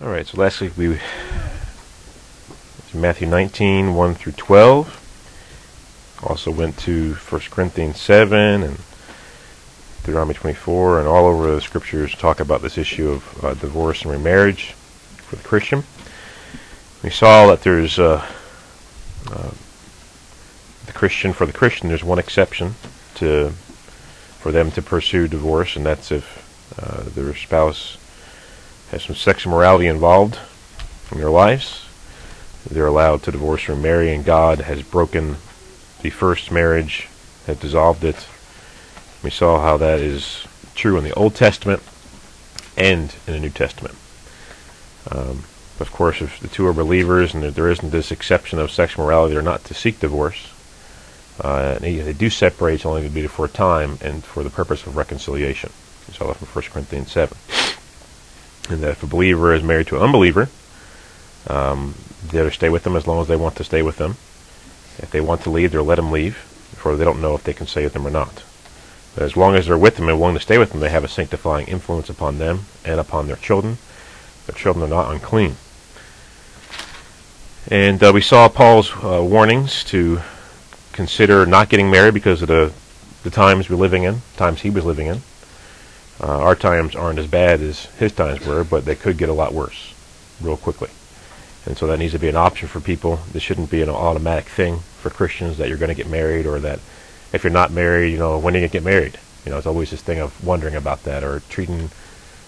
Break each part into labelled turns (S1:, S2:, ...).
S1: All right, so last week we Matthew 19, 1 through 12. Also went to 1 Corinthians 7 and Deuteronomy 24, and all over the scriptures talk about this issue of uh, divorce and remarriage for the Christian. We saw that there's uh, uh, the Christian for the Christian. There's one exception to for them to pursue divorce, and that's if uh, their spouse has some sexual morality involved in their lives they're allowed to divorce or marry, and God has broken the first marriage, has dissolved it. We saw how that is true in the Old Testament and in the New Testament. Um, of course, if the two are believers and there isn't this exception of sexual morality, they're not to seek divorce. Uh, they, they do separate, it's only to be for a time and for the purpose of reconciliation. We saw that from 1 Corinthians 7. And that if a believer is married to an unbeliever, um, they're to stay with them as long as they want to stay with them. If they want to leave, they'll let them leave, for they don't know if they can stay with them or not. But as long as they're with them and willing to stay with them, they have a sanctifying influence upon them and upon their children. Their children are not unclean. And uh, we saw Paul's uh, warnings to consider not getting married because of the the times we're living in, times he was living in. Uh, our times aren't as bad as his times were, but they could get a lot worse real quickly. And so that needs to be an option for people. This shouldn't be an automatic thing for Christians that you're going to get married or that if you're not married, you know, when are you going to get married? You know, it's always this thing of wondering about that or treating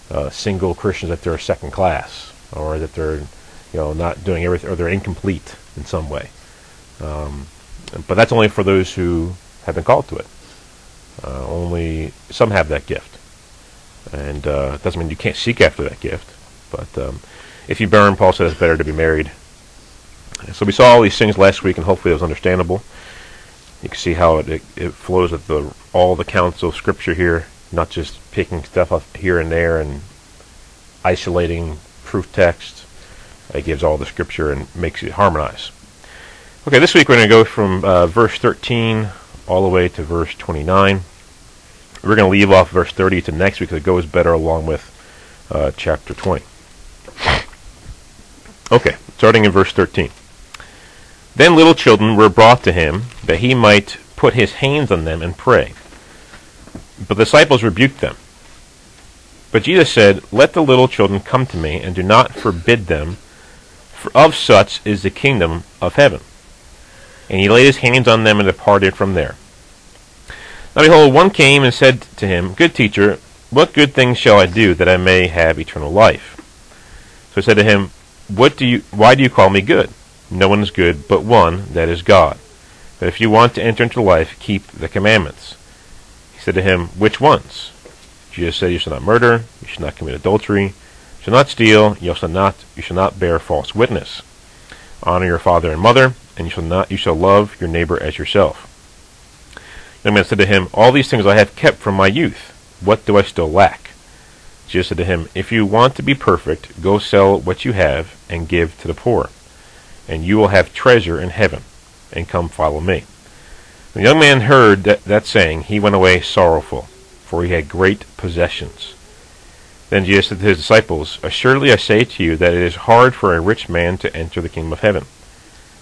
S1: uh, single Christians that they're second class or that they're, you know, not doing everything or they're incomplete in some way. Um, but that's only for those who have been called to it. Uh, only some have that gift. And uh, it doesn't mean you can't seek after that gift. But um, if you burn, Paul says it's better to be married. So we saw all these things last week, and hopefully it was understandable. You can see how it, it, it flows with the all the counts of Scripture here, not just picking stuff up here and there and isolating proof text. It gives all the Scripture and makes it harmonize. Okay, this week we're going to go from uh, verse 13 all the way to verse 29. We're going to leave off verse 30 to next week because it goes better along with uh, chapter 20. Okay, starting in verse 13. Then little children were brought to him, that he might put his hands on them and pray. But the disciples rebuked them. But Jesus said, Let the little children come to me, and do not forbid them, for of such is the kingdom of heaven. And he laid his hands on them and departed from there. Now behold, one came and said to him, Good teacher, what good things shall I do that I may have eternal life? So he said to him, what do you, why do you call me good? No one is good but one, that is God. But if you want to enter into life, keep the commandments. He said to him, Which ones? Jesus said, You shall not murder, you shall not commit adultery, you shall not steal, you shall not, you shall not bear false witness. Honor your father and mother, and you shall not, you shall love your neighbor as yourself. The man said to him, All these things I have kept from my youth. What do I still lack? Jesus said to him, If you want to be perfect, go sell what you have and give to the poor, and you will have treasure in heaven, and come follow me. When the young man heard that, that saying, he went away sorrowful, for he had great possessions. Then Jesus said to his disciples, Assuredly I say to you that it is hard for a rich man to enter the kingdom of heaven.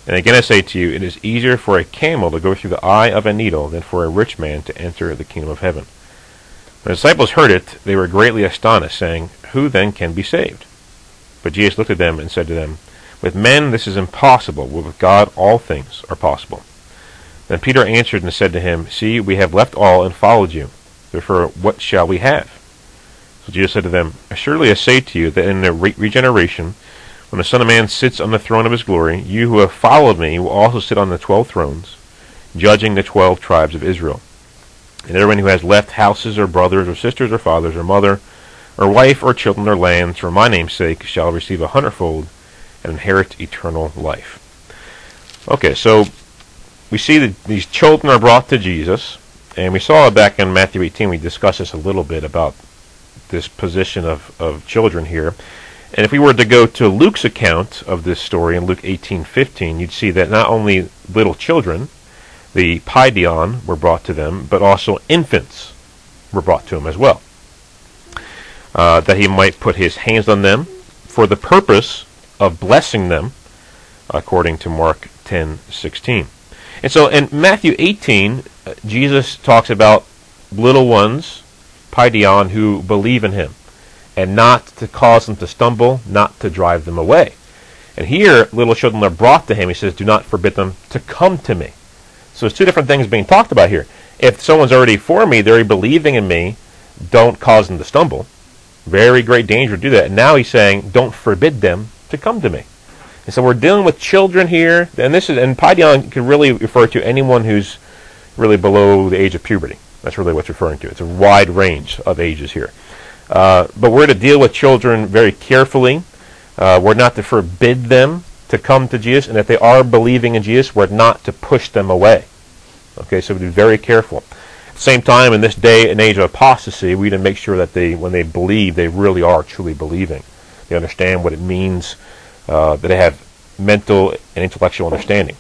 S1: And again I say to you, it is easier for a camel to go through the eye of a needle than for a rich man to enter the kingdom of heaven. When the disciples heard it, they were greatly astonished, saying, Who then can be saved? But Jesus looked at them and said to them, With men this is impossible, but with God all things are possible. Then Peter answered and said to him, See, we have left all and followed you. Therefore, what shall we have? So Jesus said to them, Assuredly I say to you that in the re- regeneration, when the Son of Man sits on the throne of his glory, you who have followed me will also sit on the twelve thrones, judging the twelve tribes of Israel. And everyone who has left houses or brothers or sisters or fathers or mother or wife or children or lands for my name's sake shall receive a hundredfold and inherit eternal life. Okay, so we see that these children are brought to Jesus, and we saw back in Matthew 18, we discussed this a little bit about this position of, of children here. And if we were to go to Luke's account of this story in Luke 18:15, you'd see that not only little children, the paidion were brought to them, but also infants were brought to him as well. Uh, that he might put his hands on them, for the purpose of blessing them, according to Mark 10:16. And so in Matthew 18, uh, Jesus talks about little ones, paidion, who believe in him, and not to cause them to stumble, not to drive them away. And here, little children are brought to him. He says, Do not forbid them to come to me. So there's two different things being talked about here. If someone's already for me, they're already believing in me, don't cause them to stumble. Very great danger to do that. And now he's saying, don't forbid them to come to me. And so we're dealing with children here, and this is and paidion can really refer to anyone who's really below the age of puberty. That's really what's referring to. It's a wide range of ages here. Uh, but we're to deal with children very carefully. Uh, we're not to forbid them to come to Jesus, and if they are believing in Jesus, we're not to push them away. Okay, so be very careful. At the same time, in this day and age of apostasy, we need to make sure that they, when they believe, they really are truly believing. They understand what it means, uh, that they have mental and intellectual understanding.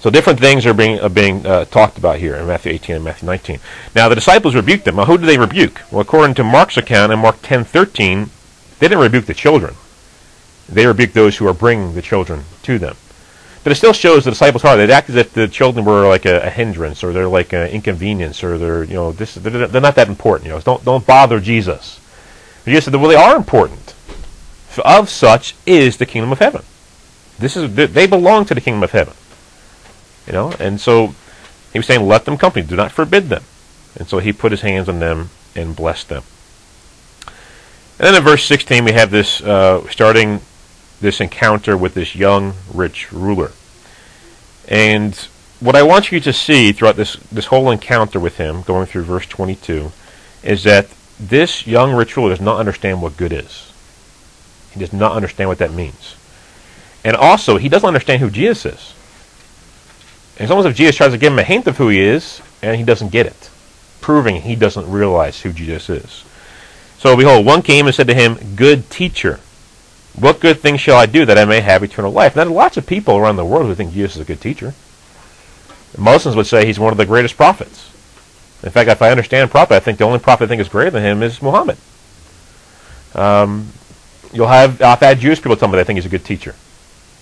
S1: So different things are being being uh, talked about here in Matthew 18 and Matthew 19. Now the disciples rebuked them. Well, who did they rebuke? Well, according to Mark's account in Mark 10:13, they didn't rebuke the children. They rebuked those who are bringing the children to them. But it still shows the disciples' heart. They act as if the children were like a, a hindrance, or they're like an inconvenience, or they're you know this they're, they're not that important. You know, don't don't bother Jesus. But Jesus said, well, they are important. Of such is the kingdom of heaven. This is they belong to the kingdom of heaven. You know, and so he was saying, let them come. Do not forbid them. And so he put his hands on them and blessed them. And then in verse 16, we have this uh, starting this encounter with this young rich ruler. And what I want you to see throughout this, this whole encounter with him, going through verse 22, is that this young rich ruler does not understand what good is. He does not understand what that means. And also, he doesn't understand who Jesus is. It's almost if Jesus tries to give him a hint of who he is, and he doesn't get it, proving he doesn't realize who Jesus is. So behold, one came and said to him, Good teacher, what good thing shall I do that I may have eternal life? Now, there are lots of people around the world who think Jesus is a good teacher. Muslims would say he's one of the greatest prophets. In fact, if I understand prophet, I think the only prophet I think is greater than him is Muhammad. Um, you'll have I've had Jewish people tell me they think he's a good teacher.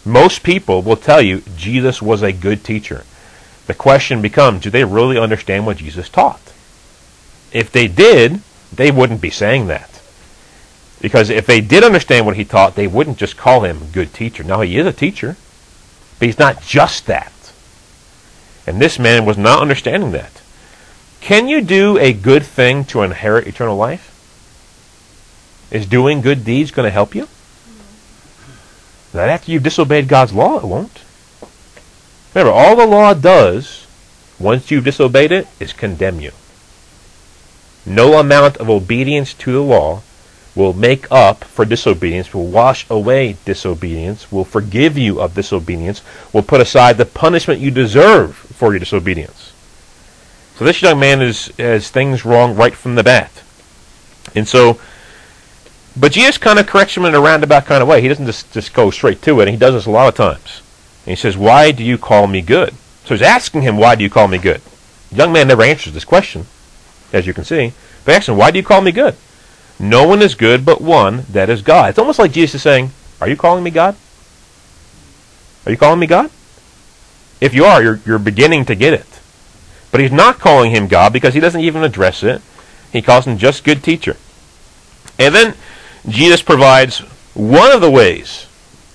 S1: Most people will tell you Jesus was a good teacher. The question becomes, do they really understand what Jesus taught? If they did, they wouldn't be saying that. Because if they did understand what he taught, they wouldn't just call him a good teacher. Now, he is a teacher, but he's not just that. And this man was not understanding that. Can you do a good thing to inherit eternal life? Is doing good deeds going to help you? Not after you've disobeyed God's law, it won't. Remember, all the law does, once you've disobeyed it, is condemn you. No amount of obedience to the law will make up for disobedience, will wash away disobedience, will forgive you of disobedience, will put aside the punishment you deserve for your disobedience. So this young man is has things wrong right from the bat. And so but Jesus kind of corrects him in a roundabout kind of way. He doesn't just, just go straight to it, and he does this a lot of times. And he says, Why do you call me good? So he's asking him, Why do you call me good? The young man never answers this question, as you can see. But asks him, Why do you call me good? No one is good but one, that is God. It's almost like Jesus is saying, Are you calling me God? Are you calling me God? If you are, you're, you're beginning to get it. But he's not calling him God because he doesn't even address it. He calls him just good teacher. And then Jesus provides one of the ways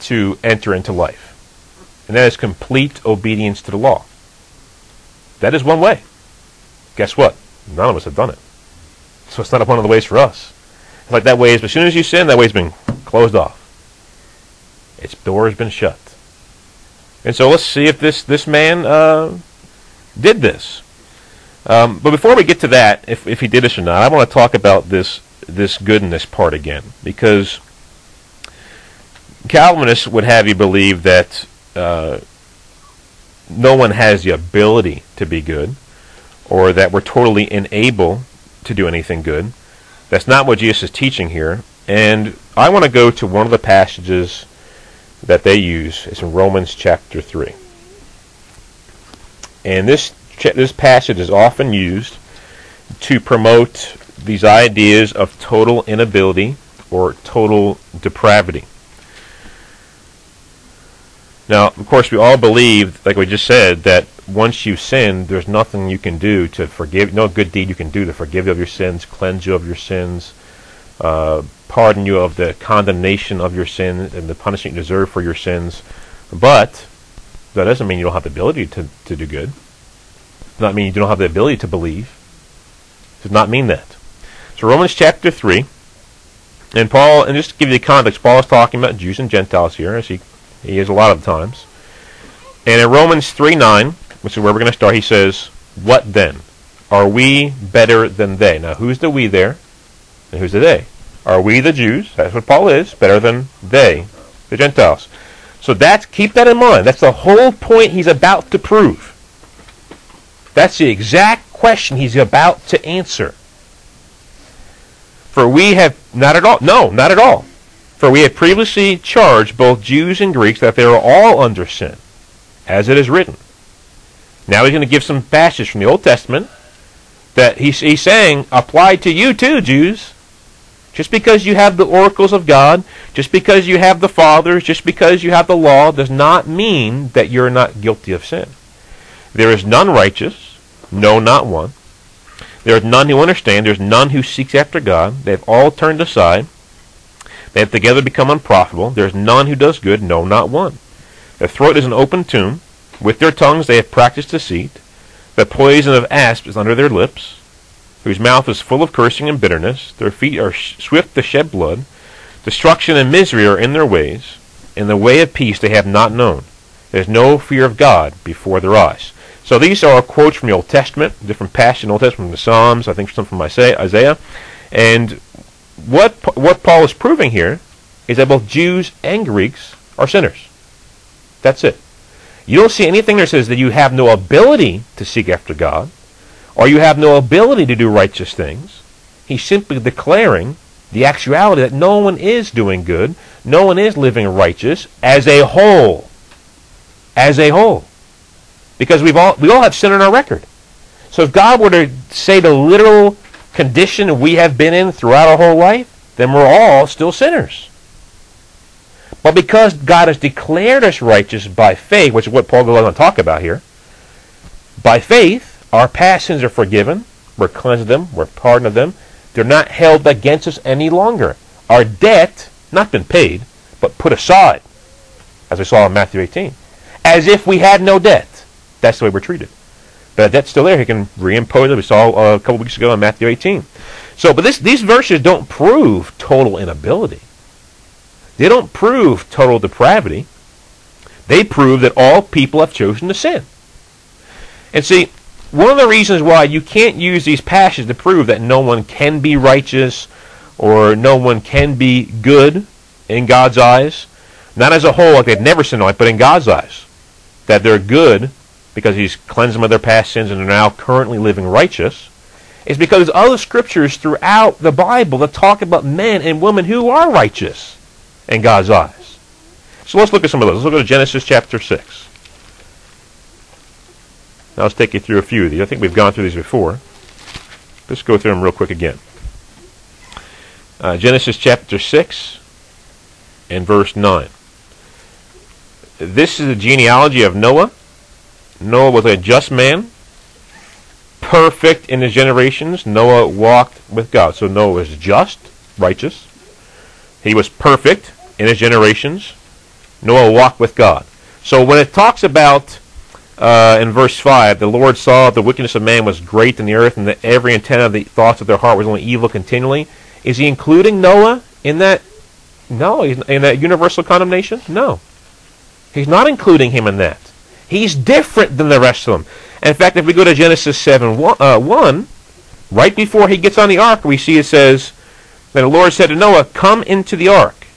S1: to enter into life, and that is complete obedience to the law. That is one way. Guess what? None of us have done it. So it's not one of the ways for us. It's like that way is, as soon as you sin, that way's been closed off. Its door has been shut. And so let's see if this, this man uh, did this. Um, but before we get to that, if, if he did this or not, I want to talk about this this goodness part again because Calvinists would have you believe that uh, no one has the ability to be good or that we're totally unable to do anything good. That's not what Jesus is teaching here. And I want to go to one of the passages that they use. It's in Romans chapter 3. And this, this passage is often used to promote these ideas of total inability or total depravity. Now, of course, we all believe, like we just said, that once you've sinned, there's nothing you can do to forgive, no good deed you can do to forgive you of your sins, cleanse you of your sins, uh, pardon you of the condemnation of your sin and the punishment you deserve for your sins. But that doesn't mean you don't have the ability to, to do good. It does not mean you don't have the ability to believe. It does not mean that. So Romans chapter 3, and Paul, and just to give you the context, Paul is talking about Jews and Gentiles here, as he he is a lot of times. And in Romans 3 9, which is where we're going to start, he says, What then? Are we better than they? Now, who's the we there? And who's the they? Are we the Jews? That's what Paul is, better than they, the Gentiles. So that's keep that in mind. That's the whole point he's about to prove. That's the exact question he's about to answer. For we have not at all no, not at all. For we have previously charged both Jews and Greeks that they are all under sin, as it is written. Now he's going to give some passages from the Old Testament that he's, he's saying apply to you too, Jews. Just because you have the oracles of God, just because you have the fathers, just because you have the law, does not mean that you're not guilty of sin. There is none righteous, no, not one. There is none who understand. There is none who seeks after God. They have all turned aside. They have together become unprofitable. There is none who does good, no, not one. Their throat is an open tomb. With their tongues they have practiced deceit. The poison of asp is under their lips, whose mouth is full of cursing and bitterness. Their feet are swift to shed blood. Destruction and misery are in their ways. In the way of peace they have not known. There is no fear of God before their eyes. So these are quotes from the Old Testament, different passages in the Old Testament, from the Psalms, I think some from Isaiah. And what what Paul is proving here is that both Jews and Greeks are sinners. That's it. You don't see anything that says that you have no ability to seek after God, or you have no ability to do righteous things. He's simply declaring the actuality that no one is doing good, no one is living righteous as a whole. As a whole. Because we've all we all have sin on our record. So if God were to say the literal condition we have been in throughout our whole life, then we're all still sinners. But because God has declared us righteous by faith, which is what Paul goes on to talk about here, by faith, our past sins are forgiven, we're cleansed of them, we're pardoned of them, they're not held against us any longer. Our debt, not been paid, but put aside, as we saw in Matthew 18, as if we had no debt. That's the way we're treated. But that's still there. He can reimpose it. We saw uh, a couple weeks ago in Matthew 18. So, but this, these verses don't prove total inability. They don't prove total depravity. They prove that all people have chosen to sin. And see, one of the reasons why you can't use these passages to prove that no one can be righteous or no one can be good in God's eyes, not as a whole, like they've never sinned, but in God's eyes, that they're good because he's cleansed them of their past sins and are now currently living righteous, is because there's other scriptures throughout the Bible that talk about men and women who are righteous in God's eyes. So let's look at some of those. Let's look at Genesis chapter 6. Now let's take you through a few of these. I think we've gone through these before. Let's go through them real quick again. Uh, Genesis chapter 6 and verse 9. This is the genealogy of Noah. Noah was a just man, perfect in his generations. Noah walked with God. So Noah was just, righteous. He was perfect in his generations. Noah walked with God. So when it talks about uh, in verse 5, the Lord saw the wickedness of man was great in the earth, and that every intent of the thoughts of their heart was only evil continually. Is he including Noah in that? No, in that universal condemnation? No. He's not including him in that. He's different than the rest of them. In fact, if we go to Genesis 7 1, uh, 1 right before he gets on the ark, we see it says, that the Lord said to Noah, Come into the ark,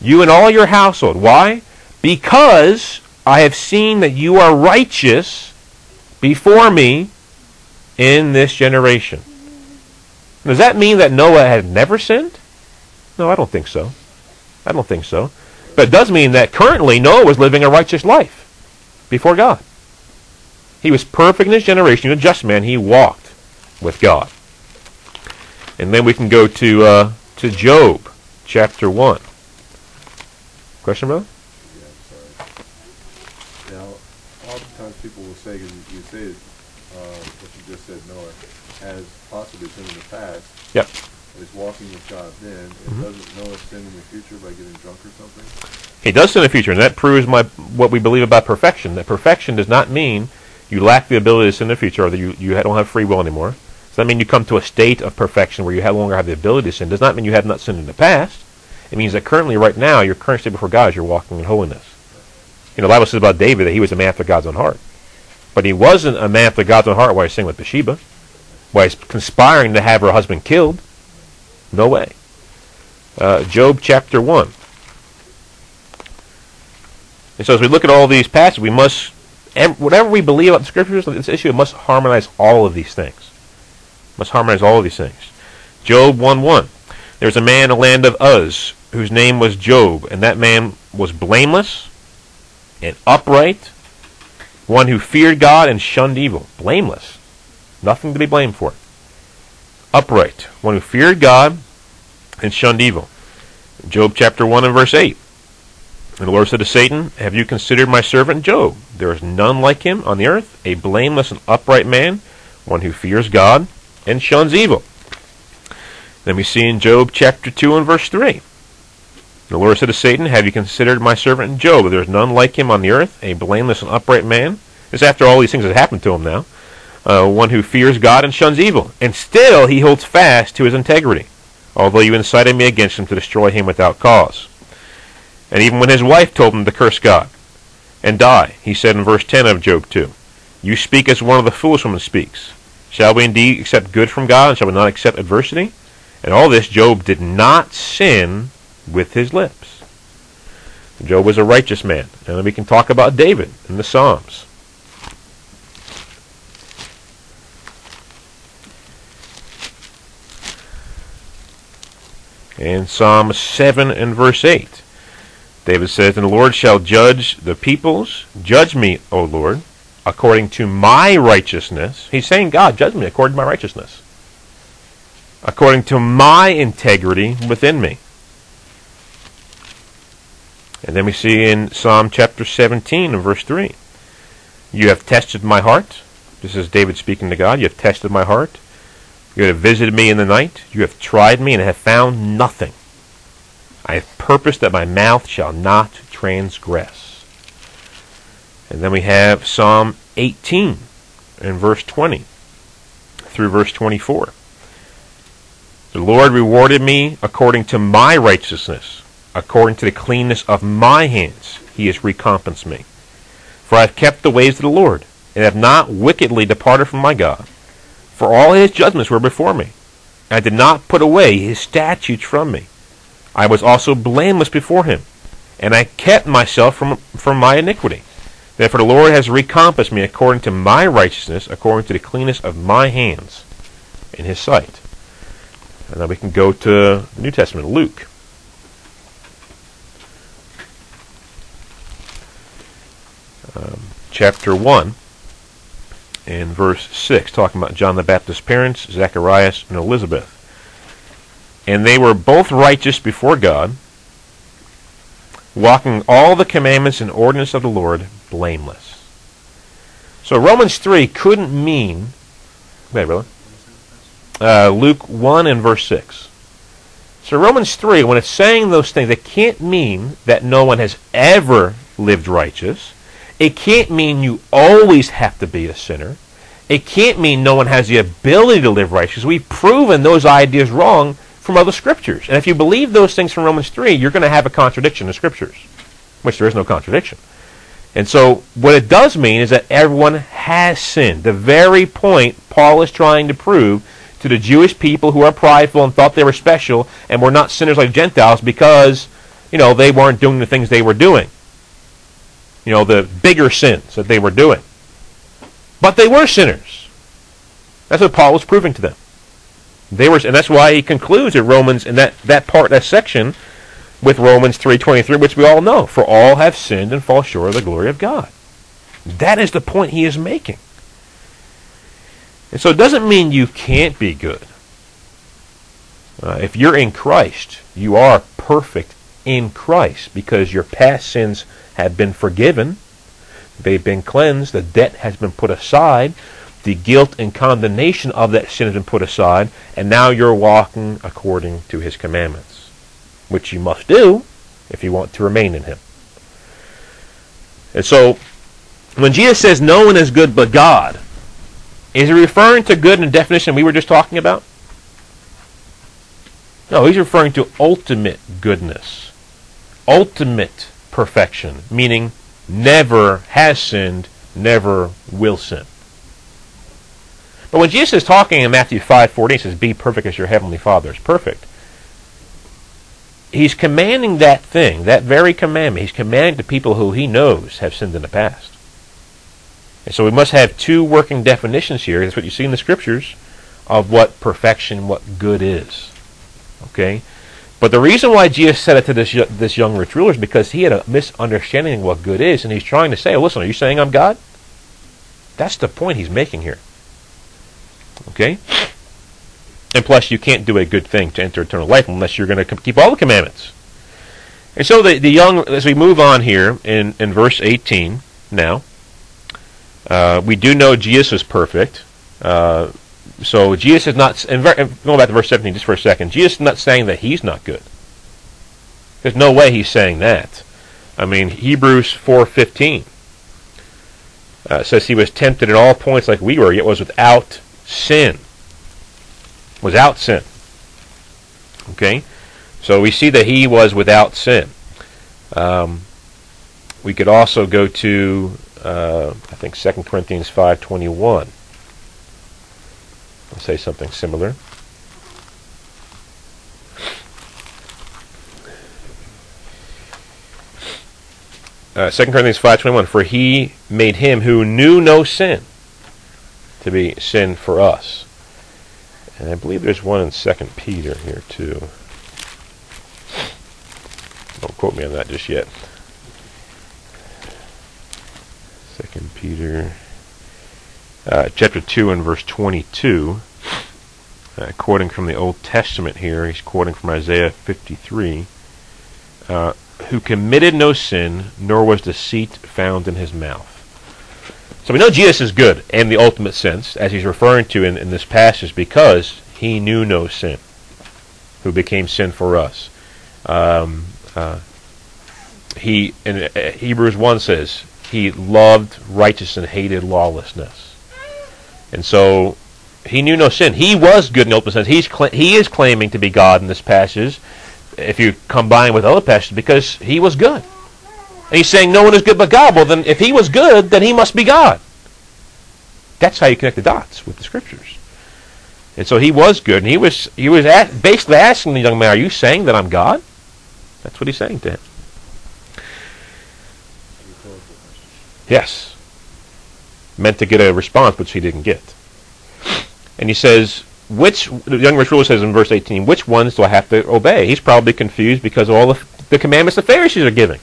S1: you and all your household. Why? Because I have seen that you are righteous before me in this generation. Does that mean that Noah had never sinned? No, I don't think so. I don't think so. But it does mean that currently Noah was living a righteous life before God. He was perfect in his generation, a just man. He walked with God. And then we can go to uh, to Job chapter 1. Question, brother?
S2: Yeah, I'm sorry. Now, oftentimes people will say, because you say uh, what you just said, Noah, has possibly sinned in the past.
S1: Yep.
S2: Is walking with God then, and
S1: Mhm.
S2: doesn't Noah sin in the future by getting drunk or something?
S1: He does sin in the future, and that proves my what we believe about perfection. That perfection does not mean you lack the ability to sin in the future, or that you, you don't have free will anymore. Does that mean you come to a state of perfection where you no longer have the ability to sin? Does not mean you have not sinned in the past. It means that currently, right now, your current state before God is you're walking in holiness. You know, the Bible says about David that he was a man after God's own heart. But he wasn't a man after God's own heart while he's sinning with Bathsheba, while he's conspiring to have her husband killed. No way. Uh, Job chapter 1. And so as we look at all these passages, we must, ev- whatever we believe about the scriptures, this issue, it must harmonize all of these things. Must harmonize all of these things. Job 1 1. There was a man in the land of Uz, whose name was Job, and that man was blameless and upright, one who feared God and shunned evil. Blameless. Nothing to be blamed for. Upright. One who feared God and shunned evil. Job chapter 1 and verse 8. And the Lord said to Satan, Have you considered my servant Job? There is none like him on the earth, a blameless and upright man, one who fears God and shuns evil. Then we see in Job chapter 2 and verse 3. The Lord said to Satan, Have you considered my servant Job? There is none like him on the earth, a blameless and upright man. This after all these things have happened to him now. Uh, one who fears God and shuns evil. And still he holds fast to his integrity, although you incited me against him to destroy him without cause. And even when his wife told him to curse God and die, he said in verse 10 of Job 2, You speak as one of the foolish women speaks. Shall we indeed accept good from God, and shall we not accept adversity? And all this, Job did not sin with his lips. Job was a righteous man. And we can talk about David in the Psalms. In Psalm 7 and verse 8, David says, And the Lord shall judge the peoples. Judge me, O Lord, according to my righteousness. He's saying, God, judge me according to my righteousness. According to my integrity within me. And then we see in Psalm chapter 17 and verse 3, You have tested my heart. This is David speaking to God. You have tested my heart. You have visited me in the night. You have tried me and have found nothing. I have purposed that my mouth shall not transgress. And then we have Psalm 18 and verse 20 through verse 24. The Lord rewarded me according to my righteousness, according to the cleanness of my hands. He has recompensed me. For I have kept the ways of the Lord, and have not wickedly departed from my God. For all his judgments were before me. And I did not put away his statutes from me. I was also blameless before him, and I kept myself from, from my iniquity. Therefore the Lord has recompensed me according to my righteousness, according to the cleanness of my hands in his sight. And then we can go to the New Testament, Luke. Um, chapter 1 and verse 6, talking about John the Baptist's parents, Zacharias and Elizabeth. And they were both righteous before God, walking all the commandments and ordinance of the Lord blameless. So Romans 3 couldn't mean. Ahead, brother. Uh, Luke 1 and verse 6. So Romans 3, when it's saying those things, it can't mean that no one has ever lived righteous. It can't mean you always have to be a sinner. It can't mean no one has the ability to live righteous. We've proven those ideas wrong from other scriptures. And if you believe those things from Romans 3, you're going to have a contradiction in scriptures, which there is no contradiction. And so what it does mean is that everyone has sinned. The very point Paul is trying to prove to the Jewish people who are prideful and thought they were special and were not sinners like Gentiles because, you know, they weren't doing the things they were doing. You know, the bigger sins that they were doing. But they were sinners. That's what Paul was proving to them. They were, and that's why he concludes in Romans in that, that part, that section, with Romans 3.23, which we all know. For all have sinned and fall short of the glory of God. That is the point he is making. And so it doesn't mean you can't be good. Uh, if you're in Christ, you are perfect in Christ because your past sins have been forgiven, they've been cleansed, the debt has been put aside, the guilt and condemnation of that sin has been put aside, and now you're walking according to his commandments, which you must do if you want to remain in him. And so, when Jesus says no one is good but God, is he referring to good in the definition we were just talking about? No, he's referring to ultimate goodness, ultimate perfection, meaning never has sinned, never will sin. But when Jesus is talking in Matthew 5:14, he says, "Be perfect as your heavenly Father is perfect." He's commanding that thing, that very commandment. He's commanding to people who he knows have sinned in the past. And so we must have two working definitions here. That's what you see in the scriptures of what perfection, what good is. Okay? But the reason why Jesus said it to this, this young rich ruler is because he had a misunderstanding of what good is, and he's trying to say, listen, are you saying I'm God? That's the point he's making here. Okay? And plus, you can't do a good thing to enter eternal life unless you're going to keep all the commandments. And so the, the young, as we move on here in, in verse 18 now, uh, we do know Jesus is perfect. Uh, so Jesus is not, and going back to verse 17 just for a second, Jesus is not saying that he's not good. There's no way he's saying that. I mean, Hebrews 4.15 uh, says he was tempted at all points like we were, yet was without sin. Without sin. Okay? So we see that he was without sin. Um, we could also go to uh, I think 2 Corinthians 5.21 I'll say something similar. Uh, 2 Corinthians 5.21 For he made him who knew no sin to be sin for us. And I believe there's one in Second Peter here too. Don't quote me on that just yet. Second Peter, uh, chapter two and verse twenty-two. Uh, quoting from the Old Testament here, he's quoting from Isaiah 53. Uh, who committed no sin, nor was deceit found in his mouth. So we know Jesus is good in the ultimate sense, as he's referring to in, in this passage, because he knew no sin, who became sin for us. Um, uh, he in uh, Hebrews 1 says, he loved righteousness and hated lawlessness. And so he knew no sin. He was good in the ultimate sense. He's cl- he is claiming to be God in this passage, if you combine with other passages, because he was good. And he's saying no one is good but God. Well, then if he was good, then he must be God. That's how you connect the dots with the scriptures. And so he was good, and he was he was at, basically asking the young man, "Are you saying that I'm God?" That's what he's saying to him. Yes. Meant to get a response, which he didn't get. And he says, which, the young rich ruler says in verse 18, which ones do I have to obey? He's probably confused because of all the, the commandments the Pharisees are giving.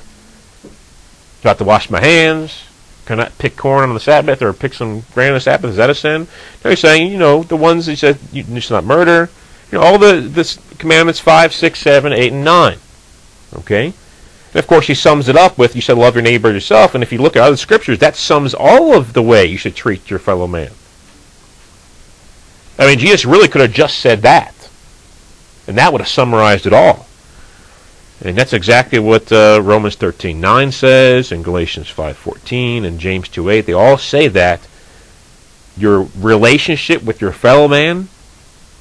S1: Do I have to wash my hands? Can I pick corn on the Sabbath or pick some grain on the Sabbath? Is that a sin? No, he's saying, you know, the ones he said, you, should not murder. You know, all the, the commandments 5, 6, 7, 8, and 9. Okay? And of course, he sums it up with, you should love your neighbor as yourself. And if you look at other scriptures, that sums all of the way you should treat your fellow man. I mean, Jesus really could have just said that. And that would have summarized it all. And that's exactly what uh, Romans 13.9 says, and Galatians 5.14, and James 2.8. They all say that your relationship with your fellow man,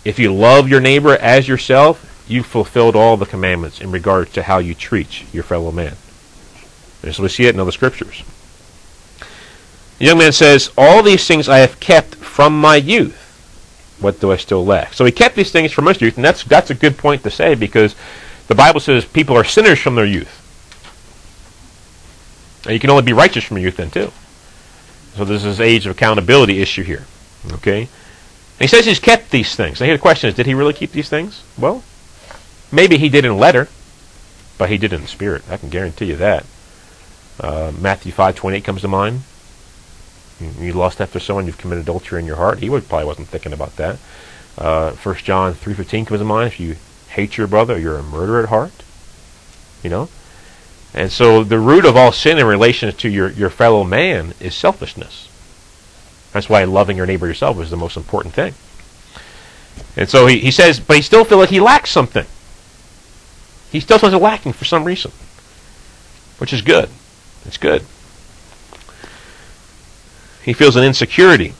S1: if you love your neighbor as yourself, you fulfilled all the commandments in regards to how you treat your fellow man. And so we see it in other scriptures. The young man says, All these things I have kept from my youth. What do I still lack? So he kept these things from his youth, and that's that's a good point to say because the Bible says people are sinners from their youth. And you can only be righteous from your youth then too. So this age of accountability issue here. Okay? And he says he's kept these things. Now here the question is, did he really keep these things? Well, Maybe he did in letter, but he did in spirit. I can guarantee you that. Uh, Matthew five twenty eight comes to mind. You lust after someone, you've committed adultery in your heart. He would, probably wasn't thinking about that. Uh, 1 John 3.15 comes to mind. If you hate your brother, you're a murderer at heart. You know? And so the root of all sin in relation to your, your fellow man is selfishness. That's why loving your neighbor yourself is the most important thing. And so he, he says, but he still feels like he lacks something. He still feels lacking for some reason, which is good. It's good. He feels an insecurity.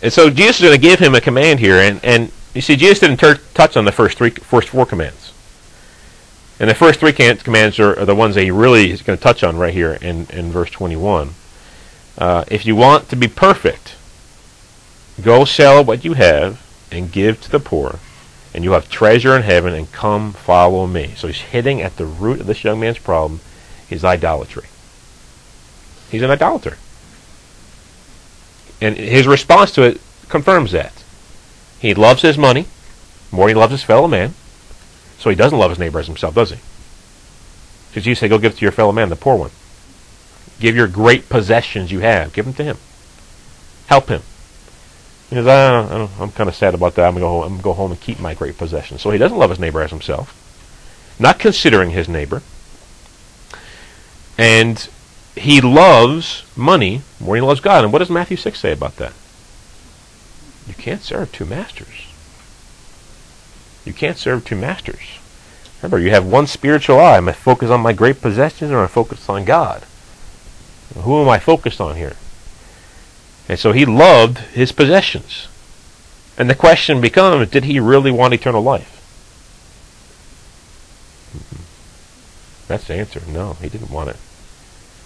S1: And so Jesus is going to give him a command here, and, and you see, Jesus didn't ter- touch on the first three, first four commands. And the first three commands are, are, the ones that he really is going to touch on right here in, in verse 21. Uh, if you want to be perfect, go sell what you have and give to the poor, and you have treasure in heaven, and come follow me. So he's hitting at the root of this young man's problem, his idolatry. He's an idolater. And his response to it confirms that. He loves his money more than he loves his fellow man. So he doesn't love his neighbor as himself, does he? Because you say, go give to your fellow man, the poor one. Give your great possessions you have. Give them to him. Help him. He goes, I I'm kind of sad about that. I'm going to go home and keep my great possessions. So he doesn't love his neighbor as himself. Not considering his neighbor. And he loves money more than he loves God. And what does Matthew 6 say about that? You can't serve two masters. You can't serve two masters. Remember, you have one spiritual eye. Am I focused on my great possessions or am I focused on God? Who am I focused on here? And so he loved his possessions. And the question becomes, did he really want eternal life? Mm-hmm. That's the answer. No, he didn't want it.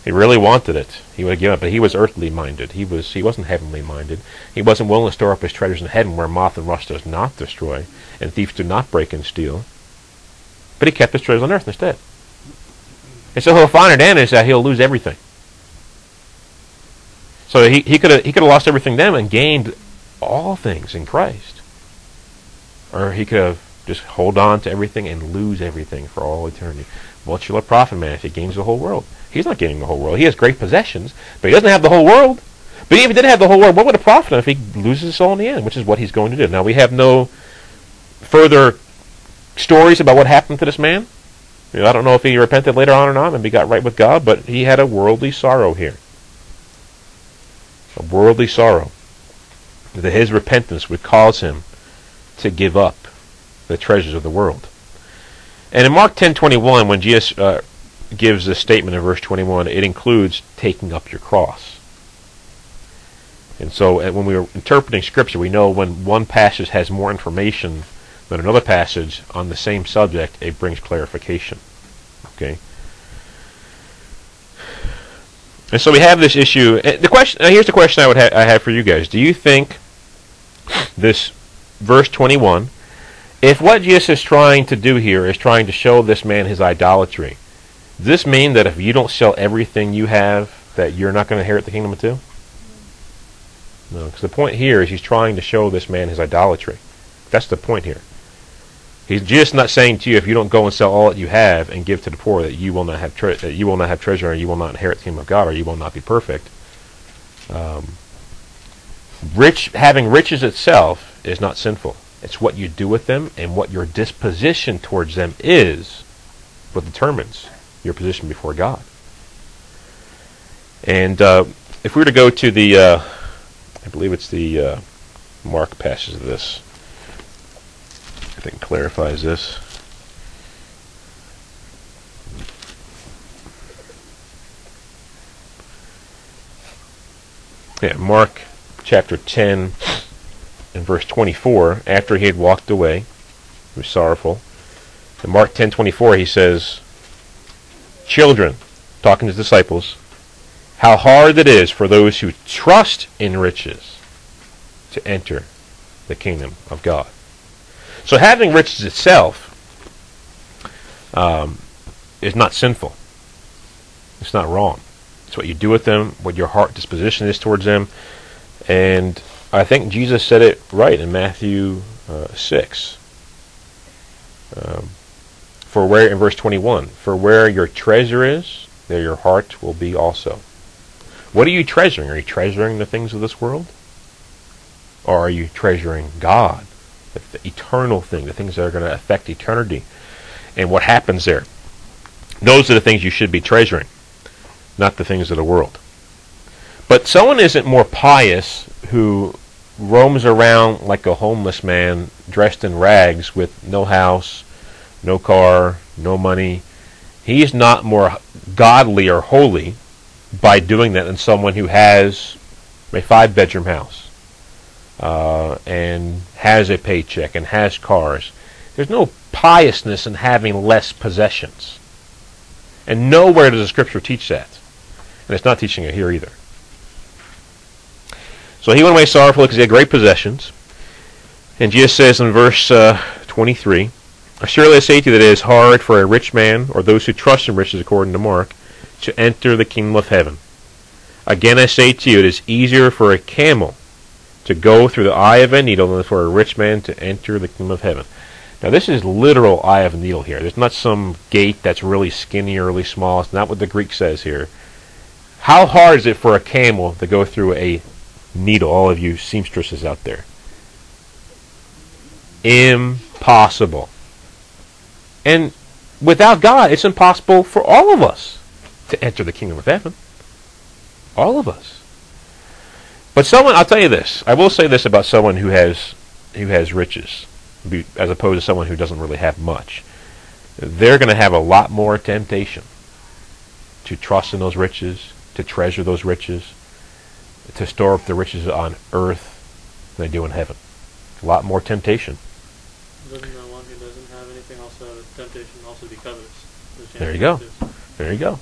S1: He really wanted it. He would have given up, but he was earthly minded. He was he wasn't heavenly minded. He wasn't willing to store up his treasures in heaven where moth and rust does not destroy, and thieves do not break and steal. But he kept his treasures on earth instead. And so he'll find is that he'll lose everything. So he, he could have he could have lost everything then and gained all things in Christ. Or he could have just hold on to everything and lose everything for all eternity. What shall a profit man if he gains the whole world? He's not gaining the whole world. He has great possessions, but he doesn't have the whole world. But even if he did have the whole world, what would it profit him if he loses his soul in the end, which is what he's going to do. Now, we have no further stories about what happened to this man. You know, I don't know if he repented later on or not, and he got right with God, but he had a worldly sorrow here. A worldly sorrow. That his repentance would cause him to give up the treasures of the world. And in Mark 10:21, when Jesus uh, gives this statement in verse 21, it includes taking up your cross. And so uh, when we are interpreting Scripture, we know when one passage has more information than another passage on the same subject, it brings clarification. Okay? And so we have this issue. The question. here's the question I would ha- I have for you guys. Do you think this verse 21, if what Jesus is trying to do here is trying to show this man his idolatry, does this mean that if you don't sell everything you have, that you're not going to inherit the kingdom too? No, because the point here is he's trying to show this man his idolatry. That's the point here. He's just not saying to you, if you don't go and sell all that you have and give to the poor, that you will not have tre- that you will not have treasure, and you will not inherit the kingdom of God, or you will not be perfect. Um, rich having riches itself is not sinful. It's what you do with them and what your disposition towards them is what determines your position before God. And uh, if we were to go to the, uh, I believe it's the uh, Mark passage of this, I think clarifies this. Yeah, Mark chapter 10 and verse 24, after he had walked away, he was sorrowful. In Mark 10:24 he says, Children, talking to disciples, how hard it is for those who trust in riches to enter the kingdom of God. So having riches itself um, is not sinful. It's not wrong. It's what you do with them, what your heart disposition is towards them. And I think Jesus said it right in Matthew uh, 6. Um, for where in verse 21, for where your treasure is, there your heart will be also. What are you treasuring? Are you treasuring the things of this world? Or are you treasuring God, the, the eternal thing, the things that are going to affect eternity and what happens there? Those are the things you should be treasuring, not the things of the world. But someone isn't more pious who roams around like a homeless man dressed in rags with no house, no car, no money. He's not more godly or holy by doing that than someone who has a five bedroom house uh, and has a paycheck and has cars. There's no piousness in having less possessions. And nowhere does the scripture teach that. And it's not teaching it here either. So he went away sorrowful because he had great possessions. And Jesus says in verse uh, 23, Surely I say to you that it is hard for a rich man, or those who trust in riches according to Mark, to enter the kingdom of heaven. Again I say to you, it is easier for a camel to go through the eye of a needle than for a rich man to enter the kingdom of heaven. Now this is literal eye of a needle here. There's not some gate that's really skinny or really small. It's not what the Greek says here. How hard is it for a camel to go through a needle, all of you seamstresses out there? Impossible. And without God, it's impossible for all of us to enter the kingdom of heaven. All of us. But someone, I'll tell you this. I will say this about someone who has who has riches, as opposed to someone who doesn't really have much. They're going to have a lot more temptation to trust in those riches, to treasure those riches, to store up the riches on earth than they do in heaven. A lot more temptation.
S3: Uh, Doesn't the one who doesn't have anything also have a temptation also be covetous?
S1: There you go. There you go.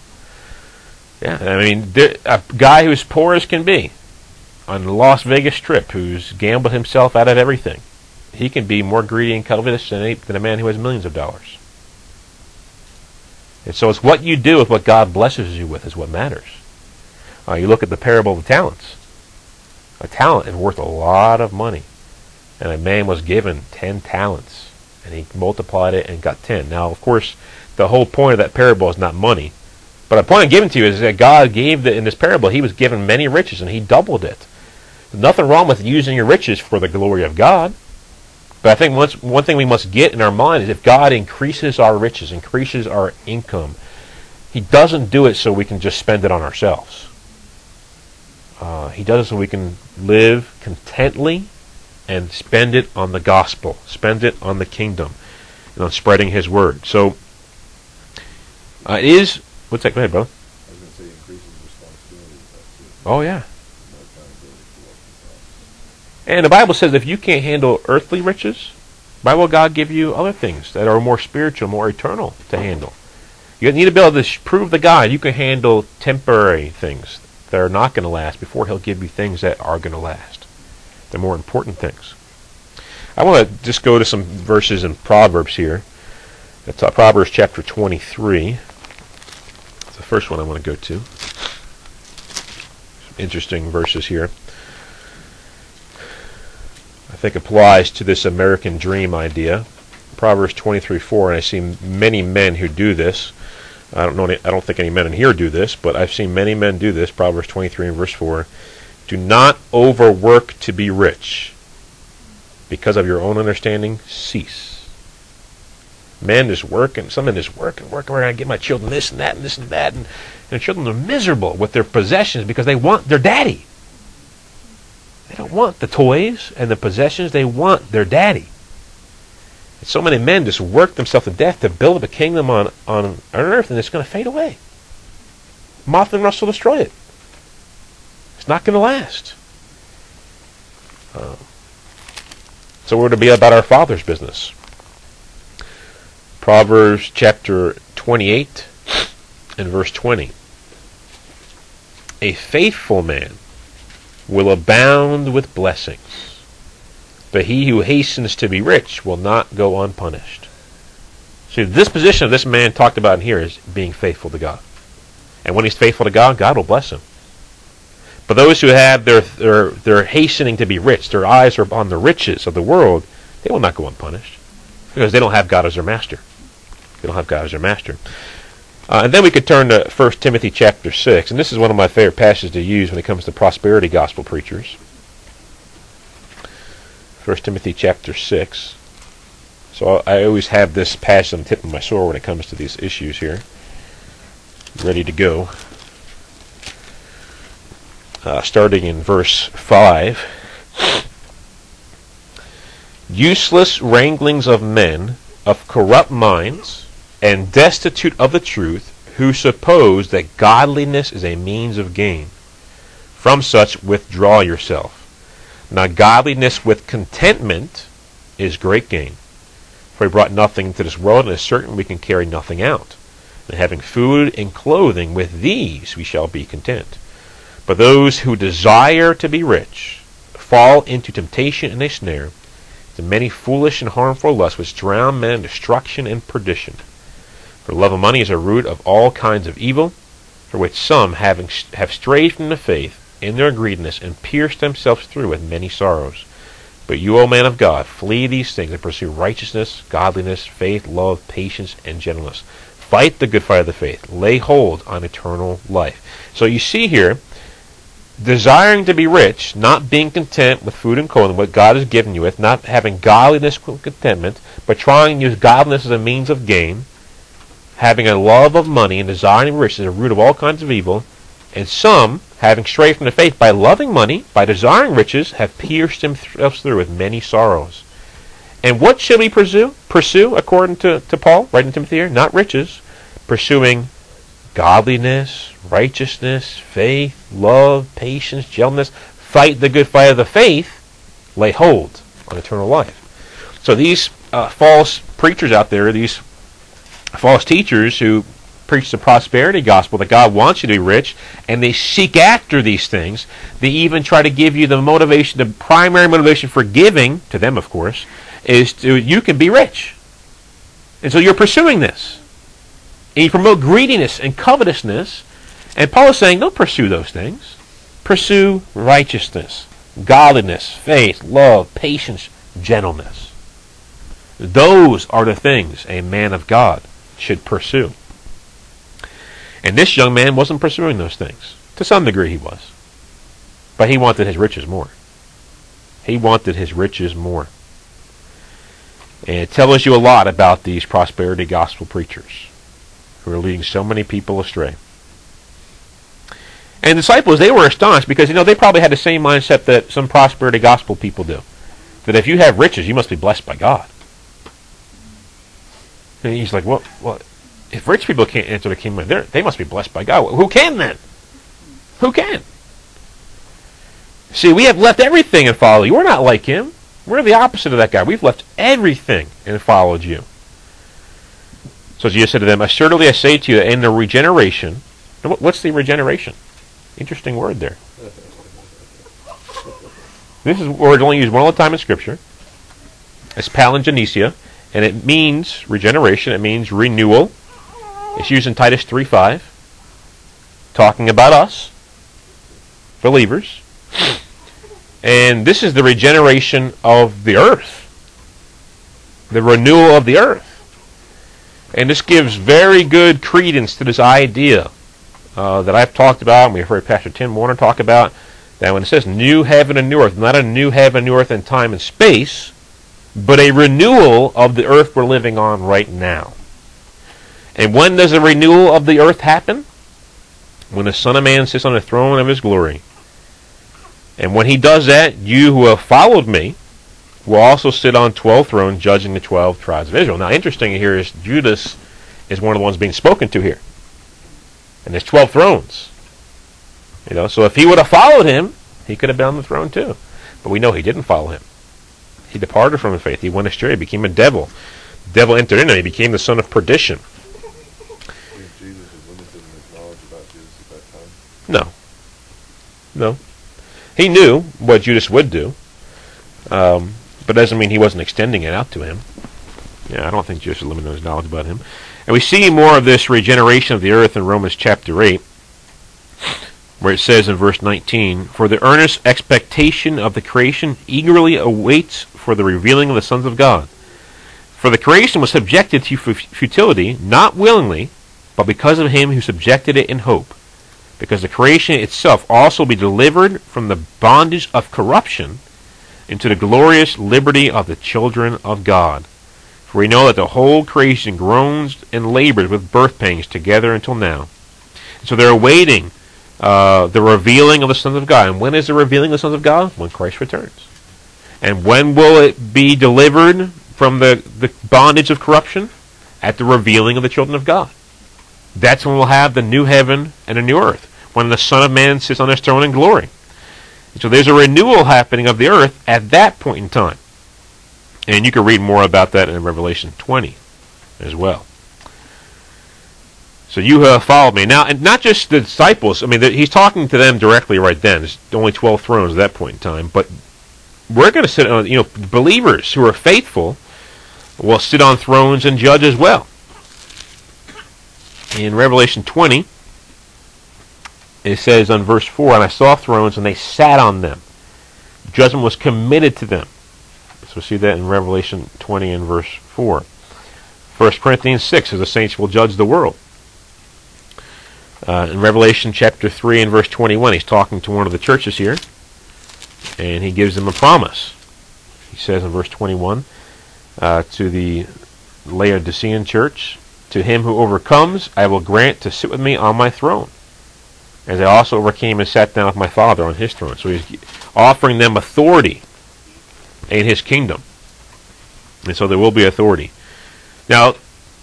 S1: Yeah, I mean, a guy who's poor as can be on the Las Vegas Strip, who's gambled himself out of everything, he can be more greedy and covetous than a, than a man who has millions of dollars. And so it's what you do with what God blesses you with is what matters. Uh, you look at the parable of the talents. A talent is worth a lot of money. And a man was given ten talents. And he multiplied it and got ten. Now, of course, the whole point of that parable is not money. But the point I'm giving to you is that God gave the, in this parable, he was given many riches and he doubled it. There's nothing wrong with using your riches for the glory of God. But I think once, one thing we must get in our mind is if God increases our riches, increases our income, he doesn't do it so we can just spend it on ourselves. Uh, he does it so we can live contently and spend it on the gospel, spend it on the kingdom, and on spreading his word. So uh, it is What's that? Go ahead, bro.
S2: I was going to say increases responsibility too.
S1: Oh yeah.
S2: No accountability for what we
S1: And the Bible says if you can't handle earthly riches, why will God give you other things that are more spiritual, more eternal to handle? You need to be able to sh- prove to God you can handle temporary things that are not going to last before He'll give you things that are going to last. The more important things. I want to just go to some verses in Proverbs here. That's uh, Proverbs chapter 23 the first one I want to go to. Some interesting verses here. I think applies to this American dream idea. Proverbs 23:4, and I see many men who do this. I don't know. Any, I don't think any men in here do this, but I've seen many men do this. Proverbs 23 and verse 4. Do not overwork to be rich. Because of your own understanding, cease men just working, some men just working, working, working. I get my children this and that and this and that, and, and children are miserable with their possessions because they want their daddy. They don't want the toys and the possessions. They want their daddy. And so many men just work themselves to death to build up a kingdom on, on earth, and it's going to fade away. Moth and rust will destroy it. It's not going to last. Uh, so we're to be about our Father's business. Proverbs chapter 28 and verse 20. A faithful man will abound with blessings, but he who hastens to be rich will not go unpunished. See, this position of this man talked about in here is being faithful to God. And when he's faithful to God, God will bless him. But those who have their, their, their hastening to be rich, their eyes are on the riches of the world, they will not go unpunished because they don't have God as their master. They don't have God as your master. Uh, and then we could turn to 1 Timothy chapter 6, and this is one of my favorite passages to use when it comes to prosperity gospel preachers. First Timothy chapter 6. So I always have this passage on the tip of my sword when it comes to these issues here. Ready to go. Uh, starting in verse 5. Useless wranglings of men of corrupt minds and destitute of the truth, who suppose that godliness is a means of gain. From such withdraw yourself. Now godliness with contentment is great gain. For we brought nothing into this world, and is certain we can carry nothing out. And having food and clothing, with these we shall be content. But those who desire to be rich fall into temptation and a snare, to many foolish and harmful lusts which drown men in destruction and perdition. For love of money is a root of all kinds of evil, for which some having have strayed from the faith in their greediness and pierced themselves through with many sorrows. But you, O man of God, flee these things and pursue righteousness, godliness, faith, love, patience, and gentleness. Fight the good fight of the faith. Lay hold on eternal life. So you see here, desiring to be rich, not being content with food and clothing, what God has given you with, not having godliness contentment, but trying to use godliness as a means of gain, having a love of money and desiring riches, a root of all kinds of evil, and some, having strayed from the faith by loving money, by desiring riches, have pierced themselves through with many sorrows. And what should we pursue? Pursue, according to, to Paul, writing to Timothy here, not riches, pursuing godliness, righteousness, faith, love, patience, gentleness, fight the good fight of the faith, lay hold on eternal life. So these uh, false preachers out there, these false teachers who preach the prosperity gospel that God wants you to be rich, and they seek after these things. They even try to give you the motivation, the primary motivation for giving, to them of course, is to you can be rich. And so you're pursuing this. And you promote greediness and covetousness. And Paul is saying, don't pursue those things. Pursue righteousness, godliness, faith, love, patience, gentleness. Those are the things a man of God should pursue. And this young man wasn't pursuing those things. To some degree, he was. But he wanted his riches more. He wanted his riches more. And it tells you a lot about these prosperity gospel preachers who are leading so many people astray. And disciples, they were astonished because, you know, they probably had the same mindset that some prosperity gospel people do. That if you have riches, you must be blessed by God. And he's like, well, well if rich people can't enter the kingdom, they must be blessed by God. Who can then? Who can? See, we have left everything and followed you. We're not like him. We're the opposite of that guy. We've left everything and followed you. So Jesus said to them, Assuredly I say to you, in the regeneration, what's the regeneration? Interesting word there. This is word only used one other time in Scripture. It's palingenesia, and it means regeneration. It means renewal. It's used in Titus 3.5, talking about us, believers. And this is the regeneration of the earth, the renewal of the earth. And this gives very good credence to this idea uh, that I've talked about, and we've heard Pastor Tim Warner talk about, that when it says new heaven and new earth, not a new heaven, new earth in time and space, but a renewal of the earth we're living on right now. And when does a renewal of the earth happen? When the Son of Man sits on the throne of his glory. And when he does that, you who have followed me will also sit on 12 thrones judging the 12 tribes of Israel. Now, interesting here is Judas is one of the ones being spoken to here. And there's 12 thrones. You know, so if he would have followed him, he could have been on the throne too. But we know he didn't follow him. He departed from the faith. He went astray. He became a devil. The devil entered in him. He became the son of perdition. No. No. He knew what Judas would do, um, but doesn't mean he wasn't extending it out to him. Yeah, I don't think Judas limiting his knowledge about him. And we see more of this regeneration of the earth in Romans chapter 8, where it says in verse 19, For the earnest expectation of the creation eagerly awaits for the revealing of the sons of God. For the creation was subjected to futility, not willingly, but because of him who subjected it in hope because the creation itself also be delivered from the bondage of corruption into the glorious liberty of the children of God. For we know that the whole creation groans and labors with birth pangs together until now. So they're awaiting uh, the revealing of the sons of God. And when is the revealing of the sons of God? When Christ returns. And when will it be delivered from the, the bondage of corruption? At the revealing of the children of God. That's when we'll have the new heaven and a new earth. When the Son of Man sits on his throne in glory. So there's a renewal happening of the earth at that point in time. And you can read more about that in Revelation 20 as well. So you uh, have followed me. Now, and not just the disciples. I mean, the, he's talking to them directly right then. There's only 12 thrones at that point in time. But we're going to sit on, you know, believers who are faithful will sit on thrones and judge as well. In Revelation 20, it says on verse 4, And I saw thrones, and they sat on them. Judgment was committed to them. So see that in Revelation 20 and verse 4. 1 Corinthians 6 says the saints will judge the world. Uh, in Revelation chapter 3 and verse 21, he's talking to one of the churches here, and he gives them a promise. He says in verse 21 uh, to the Laodicean church, To him who overcomes, I will grant to sit with me on my throne, as I also overcame and sat down with my Father on his throne. So he's offering them authority in his kingdom. And so there will be authority. Now,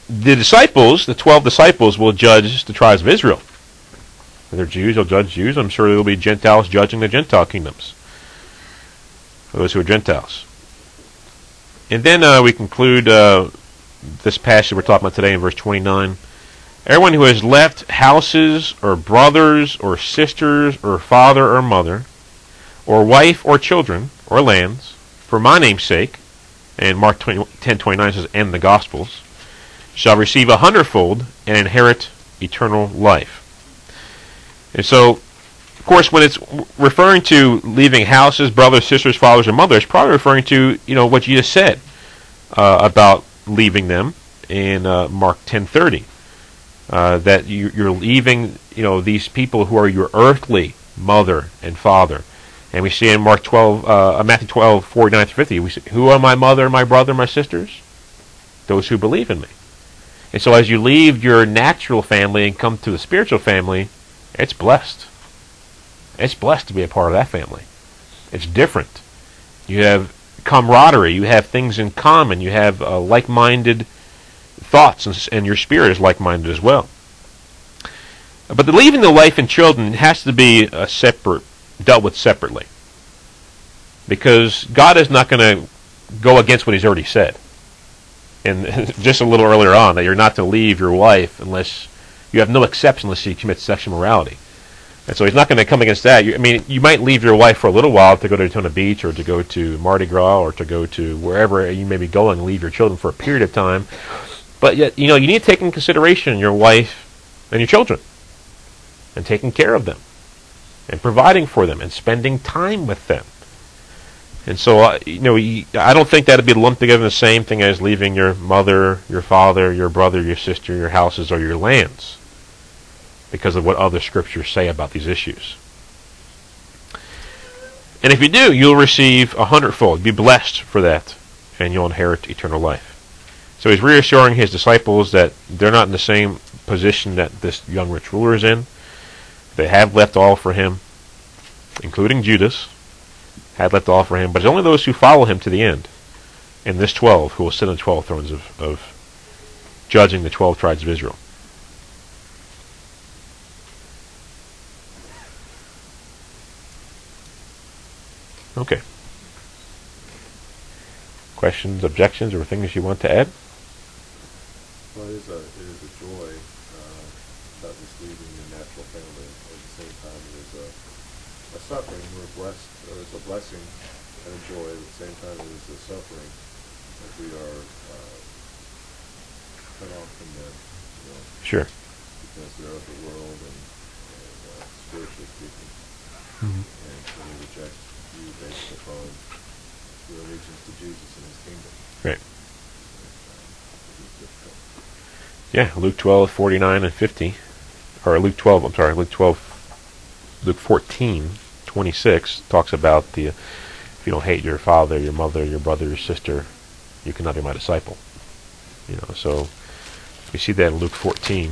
S1: the disciples, the 12 disciples, will judge the tribes of Israel. If they're Jews, they'll judge Jews. I'm sure there will be Gentiles judging the Gentile kingdoms. Those who are Gentiles. And then uh, we conclude uh, this passage we're talking about today in verse 29. Everyone who has left houses, or brothers, or sisters, or father or mother, or wife or children, or lands, for my name's sake, and Mark 10:29 says, "and the Gospels," shall receive a hundredfold and inherit eternal life. And so, course, when it's referring to leaving houses, brothers, sisters, fathers, and mothers, probably referring to you know what you just said uh, about leaving them in uh, Mark 10:30. Uh, that you, you're leaving, you know, these people who are your earthly mother and father. And we see in Mark 12, uh, Matthew 12, 49 through 50, we see, who are my mother, my brother, my sisters? Those who believe in me. And so as you leave your natural family and come to the spiritual family, it's blessed. It's blessed to be a part of that family. It's different. You have camaraderie. You have things in common. You have uh, like-minded thoughts, and, and your spirit is like-minded as well. But the leaving the wife and children has to be a separate, dealt with separately, because God is not going to go against what He's already said. And just a little earlier on, that you're not to leave your wife unless you have no exception unless she commits sexual morality. And so he's not going to come against that. You, I mean, you might leave your wife for a little while to go to Daytona Beach or to go to Mardi Gras or to go to wherever you may be going, leave your children for a period of time. But yet, you know, you need to take in consideration your wife and your children and taking care of them and providing for them and spending time with them. And so, uh, you know, I don't think that'd be lumped together the same thing as leaving your mother, your father, your brother, your sister, your houses, or your lands because of what other scriptures say about these issues. And if you do, you'll receive a hundredfold. Be blessed for that, and you'll inherit eternal life. So he's reassuring his disciples that they're not in the same position that this young rich ruler is in. They have left all for him, including Judas had left all for him, but it's only those who follow him to the end. And this twelve who will sit on the twelve thrones of, of judging the twelve tribes of Israel. Okay. Questions, objections, or things you want to add?
S2: Well, it is a, it is a joy uh, about this leaving the natural family. At the same time, it is a, a suffering. We're blessed. Uh, it's a blessing and a joy. At the same time, it is a suffering that we are uh, cut off from them. You know,
S1: Sure.
S2: because they're of the world and, and uh, spiritually speaking.
S1: Mhm.
S2: And so they reject based upon your allegiance to Jesus and his kingdom.
S1: Right. Yeah, Luke 12, 49 and 50. Or Luke 12, I'm sorry, Luke 12, Luke 14, 26 talks about the if you don't hate your father, your mother, your brother, your sister, you cannot be my disciple. You know, so we see that in Luke 14.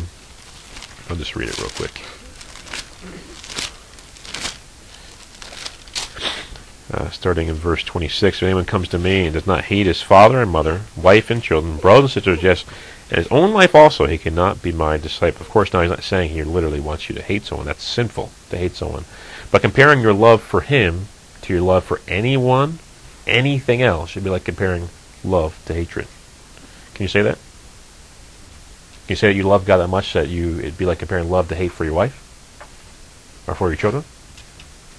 S1: I'll just read it real quick. Uh, starting in verse 26, if anyone comes to me and does not hate his father and mother, wife and children, brothers and sisters, yes, and his own life also, he cannot be my disciple. Of course, now he's not saying he literally wants you to hate someone. That's sinful to hate someone. But comparing your love for him to your love for anyone, anything else, should be like comparing love to hatred. Can you say that? Can you say that you love God that much that you it'd be like comparing love to hate for your wife or for your children?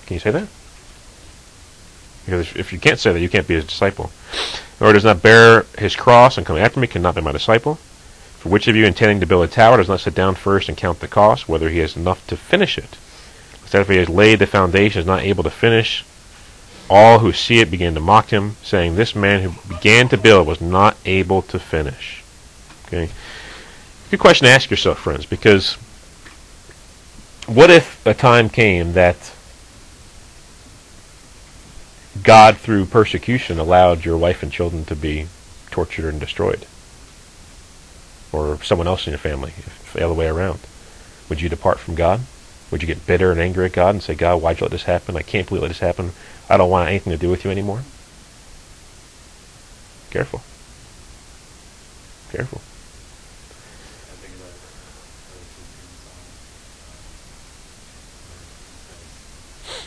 S1: Can you say that? Because if you can't say that, you can't be his disciple. Or does not bear his cross and come after me cannot be my disciple. For which of you intending to build a tower does not sit down first and count the cost, whether he has enough to finish it? Instead, if he has laid the foundation, is not able to finish, all who see it begin to mock him, saying, This man who began to build was not able to finish. Okay? Good question to ask yourself, friends, because what if a time came that God, through persecution, allowed your wife and children to be tortured and destroyed? Or someone else in your family, if the other way around? Would you depart from God? Would you get bitter and angry at God and say, God, why'd you let this happen? I can't believe let this happen. I don't want anything to do with you anymore? Careful. Careful.
S4: I think about it, other two things on, um, where he says, uh,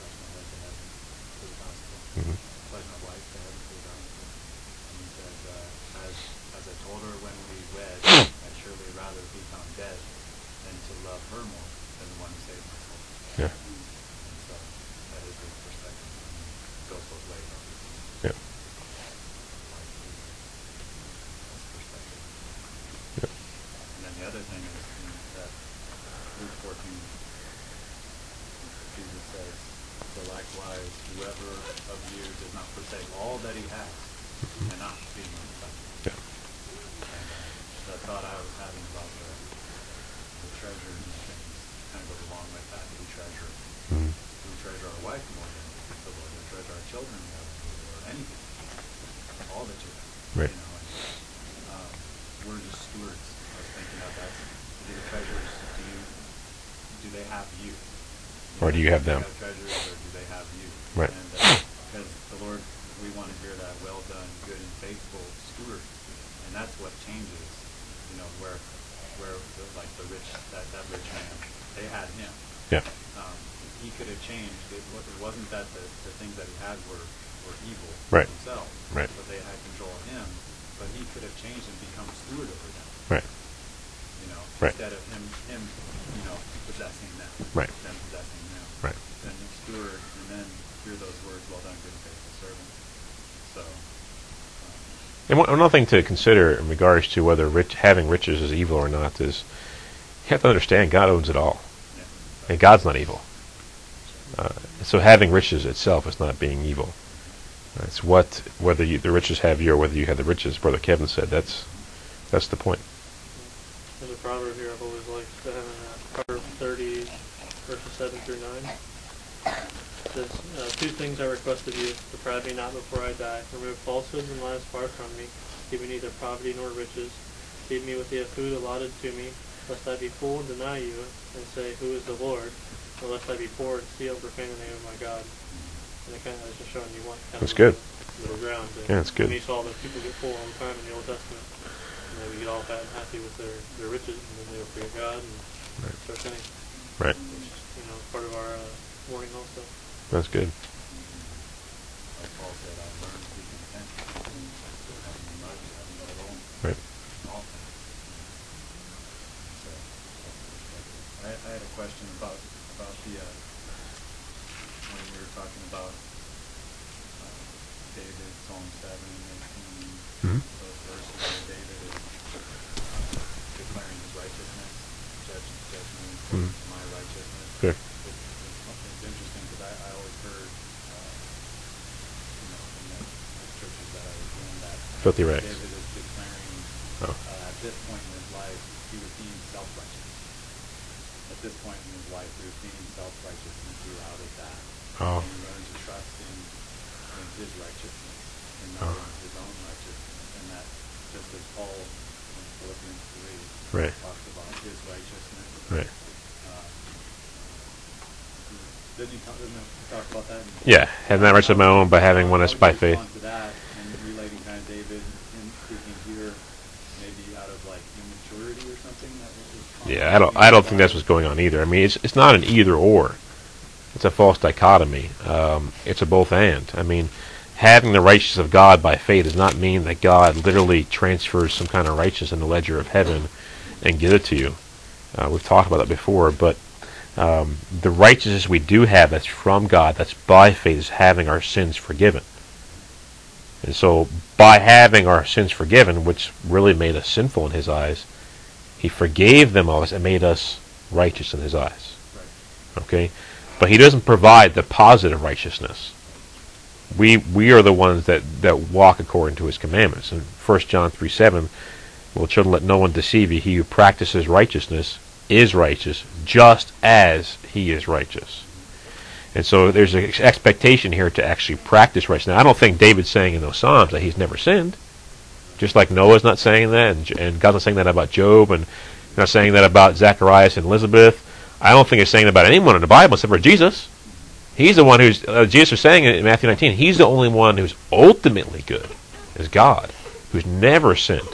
S4: pledge my wife to heaven for the gospel.
S1: Mhm.
S4: Pledge my wife to heaven for the gospel. And he says, uh, as, as I told her when we wed, I'd surely rather be found dead than to love her more than the one who saved my soul.
S1: Yeah.
S4: And so, that is his perspective. I mean, it goes both ways, obviously.
S1: Yeah.
S4: Wife is, that's perspective.
S1: Yeah.
S4: And then the other thing is in that Luke 14, Jesus says, So likewise, whoever of you does not forsake all that he has cannot be my disciple.
S1: Yeah.
S4: And uh, the thought I was having about the, the treasures and things kind of goes along with that. We treasure,
S1: Mhm.
S4: we treasure our wife more than the Lord. We treasure our children more than the Lord. Anything. All that you have.
S1: Right.
S4: You know, and, um, we're just stewards. I was thinking about that. Do the treasures, do you, do they have you?
S1: Or do you have them?
S4: treasures or do they have you?
S1: Right.
S4: And, uh, because the Lord, we want to hear that well done, good and faithful steward. And that's what changes, you know, where, where, the, like the rich, that, that rich man, they had him.
S1: Yeah.
S4: Um, he could have changed. It, it wasn't that the, the things that he had were, were evil
S1: Right.
S4: themselves,
S1: Right.
S4: but they had control of him. But he could have changed and become a steward over them.
S1: Right.
S4: You know,
S1: Right.
S4: instead of him, him, you know, possessing them.
S1: Right.
S4: Them possessing him.
S1: Right.
S4: Then you steward, and then hear those words, "Well done, good and faithful servant." So, um,
S1: And one, another thing to consider in regards to whether rich, having riches is evil or not is you have to understand God owns it all,
S4: yeah.
S1: and God's not evil. Uh, so having riches itself is not being evil. It's what whether you, the riches have you or whether you have the riches. Brother Kevin said that's that's the point.
S3: There's a proverb here I've always liked. Uh, Proverb 30, verses 7 through 9. It says, uh, Two things I request of you, deprive me not before I die. Remove falsehoods and lies far from me. Give me neither poverty nor riches. Feed me with the food allotted to me, lest I be full and deny you, and say, Who is the Lord? Or lest I be poor and steal, profane the name of my God. And it kind of is just showing you what kind
S1: That's
S3: of
S1: good.
S3: middle ground. And
S1: Yeah, that's good.
S3: When you saw that people get full all the time in the Old Testament, and they would get all fat and happy with their, their riches, and then they would forget God and
S1: Right.
S3: start sinning.
S1: Right.
S3: Which is, you know, part of our uh, warning also.
S1: That's good.
S4: Like Paul said, I learned to be content. Having much, having little,
S1: Right.
S4: in all things. So, that's the perspective. I, I had a question about about the uh, when we were talking about uh, David, Psalm seven, eighteen,
S1: Mhm.
S4: those verses where David is uh, declaring his righteousness, judge, judge me according
S1: Mhm.
S4: my righteousness.
S1: Sure.
S4: It's, it's, it's interesting because I, I always heard, uh, you know, the churches that I was in that
S1: Filthy rags.
S4: David is declaring
S1: Oh.
S4: uh, at this point in his life he was being self-righteous. At this point in his life he was being self-righteous and grew out of that.
S1: Oh.
S4: And he learned to trust in in his righteousness and not in his own righteousness. And that, just as Paul in Philippians 3
S1: Right.
S4: talks about his righteousness.
S1: Right.
S4: He talk, didn't he talk about that?
S1: Yeah, having that righteousness of my own by having one that's by faith.
S4: to that and relating kind of David in speaking here, maybe out of like immaturity or something.
S1: Yeah, I don't. I don't think that's what's going on either. I mean, it's it's not an either or. It's a false dichotomy. Um, it's a both and. I mean, having the righteousness of God by faith does not mean that God literally transfers some kind of righteousness in the ledger of heaven and give it to you. Uh, we've talked about that before, but um, the righteousness we do have that's from God, that's by faith, is having our sins forgiven. And so, by having our sins forgiven, which really made us sinful in His eyes, He forgave them of us and made us righteous in His eyes. Okay, but He doesn't provide the positive righteousness. We we are the ones that, that walk according to His commandments. And 1 John three seven, well, children, let no one deceive you. He who practices righteousness is righteous, just as He is righteous. And so there's an ex- expectation here to actually practice righteousness. Now, I don't think David's saying in those Psalms that he's never sinned. Just like Noah's not saying that, and, and God's not saying that about Job, and not saying that about Zacharias and Elizabeth. I don't think it's saying that about anyone in the Bible except for Jesus. He's the one who's, uh, Jesus was saying in Matthew 19, he's the only one who's ultimately good, is God, who's never sinned.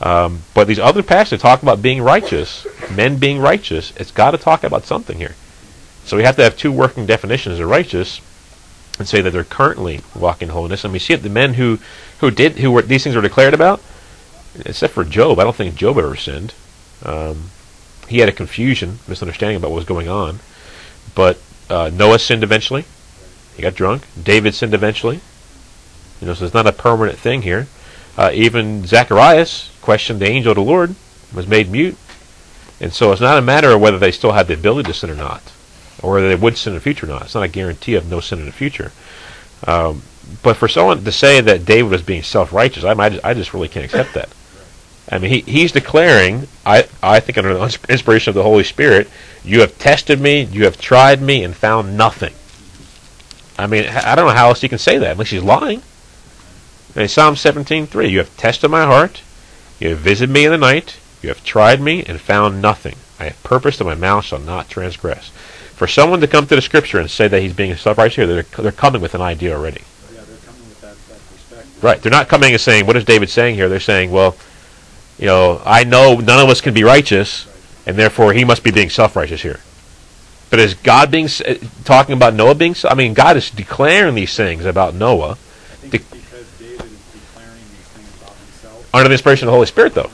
S1: Um, but these other passages talk about being righteous, men being righteous. It's got to talk about something here. So we have to have two working definitions of righteous, and say that they're currently walking holiness. And we see it the men who who did who were these things were declared about, except for Job. I don't think Job ever sinned. Um, he had a confusion, misunderstanding about what was going on. But uh, Noah sinned eventually. He got drunk. David sinned eventually. You know, so it's not a permanent thing here. Uh, even Zacharias questioned the angel of the Lord, was made mute. And so it's not a matter of whether they still had the ability to sin or not, or whether they would sin in the future or not. It's not a guarantee of no sin in the future. Um, but for someone to say that David was being self-righteous, I, I, just, I just really can't accept that. I mean, he, he's declaring, I, I think under the inspiration of the Holy Spirit, you have tested me, you have tried me, and found nothing. I mean, I don't know how else he can say that unless he's lying. In Psalm 17:3, you have tested my heart, you have visited me in the night, you have tried me and found nothing. I have purposed that my mouth shall not transgress. For someone to come to the Scripture and say that he's being self-righteous here, they're, they're coming with an idea already.
S4: Yeah, they're coming with that, that perspective.
S1: Right. They're not coming and saying, what is David saying here? They're saying, well, you know, I know none of us can be righteous, and therefore he must be being self-righteous here. But is God being uh, talking about Noah being? I mean, God is declaring these things about Noah
S4: I think
S1: The-
S4: it's because David is declaring these things about himself.
S1: Under the inspiration of the Holy Spirit, though.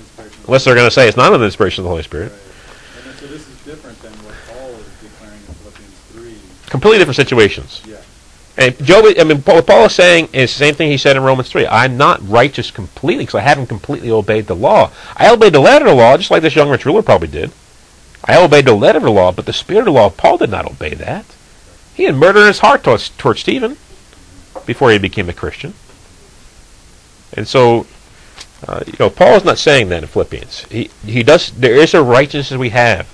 S1: Unless they're going to say it's not under the inspiration of the Holy Spirit.
S4: Right. And so this is different than what Paul is declaring in Philippians 3.
S1: Completely different situations.
S4: Yeah.
S1: And Job, I mean, Paul, what Paul is saying is the same thing he said in Romans 3. I'm not righteous completely because I haven't completely obeyed the law. I obeyed the letter of the law just like this young rich ruler probably did. I obeyed the letter of the law, but the spirit of the law, Paul did not obey that. He had murder in his heart towards, towards Stephen before he became a Christian. And so, uh, you know, Paul is not saying that in Philippians. He, he does, there is a righteousness we have,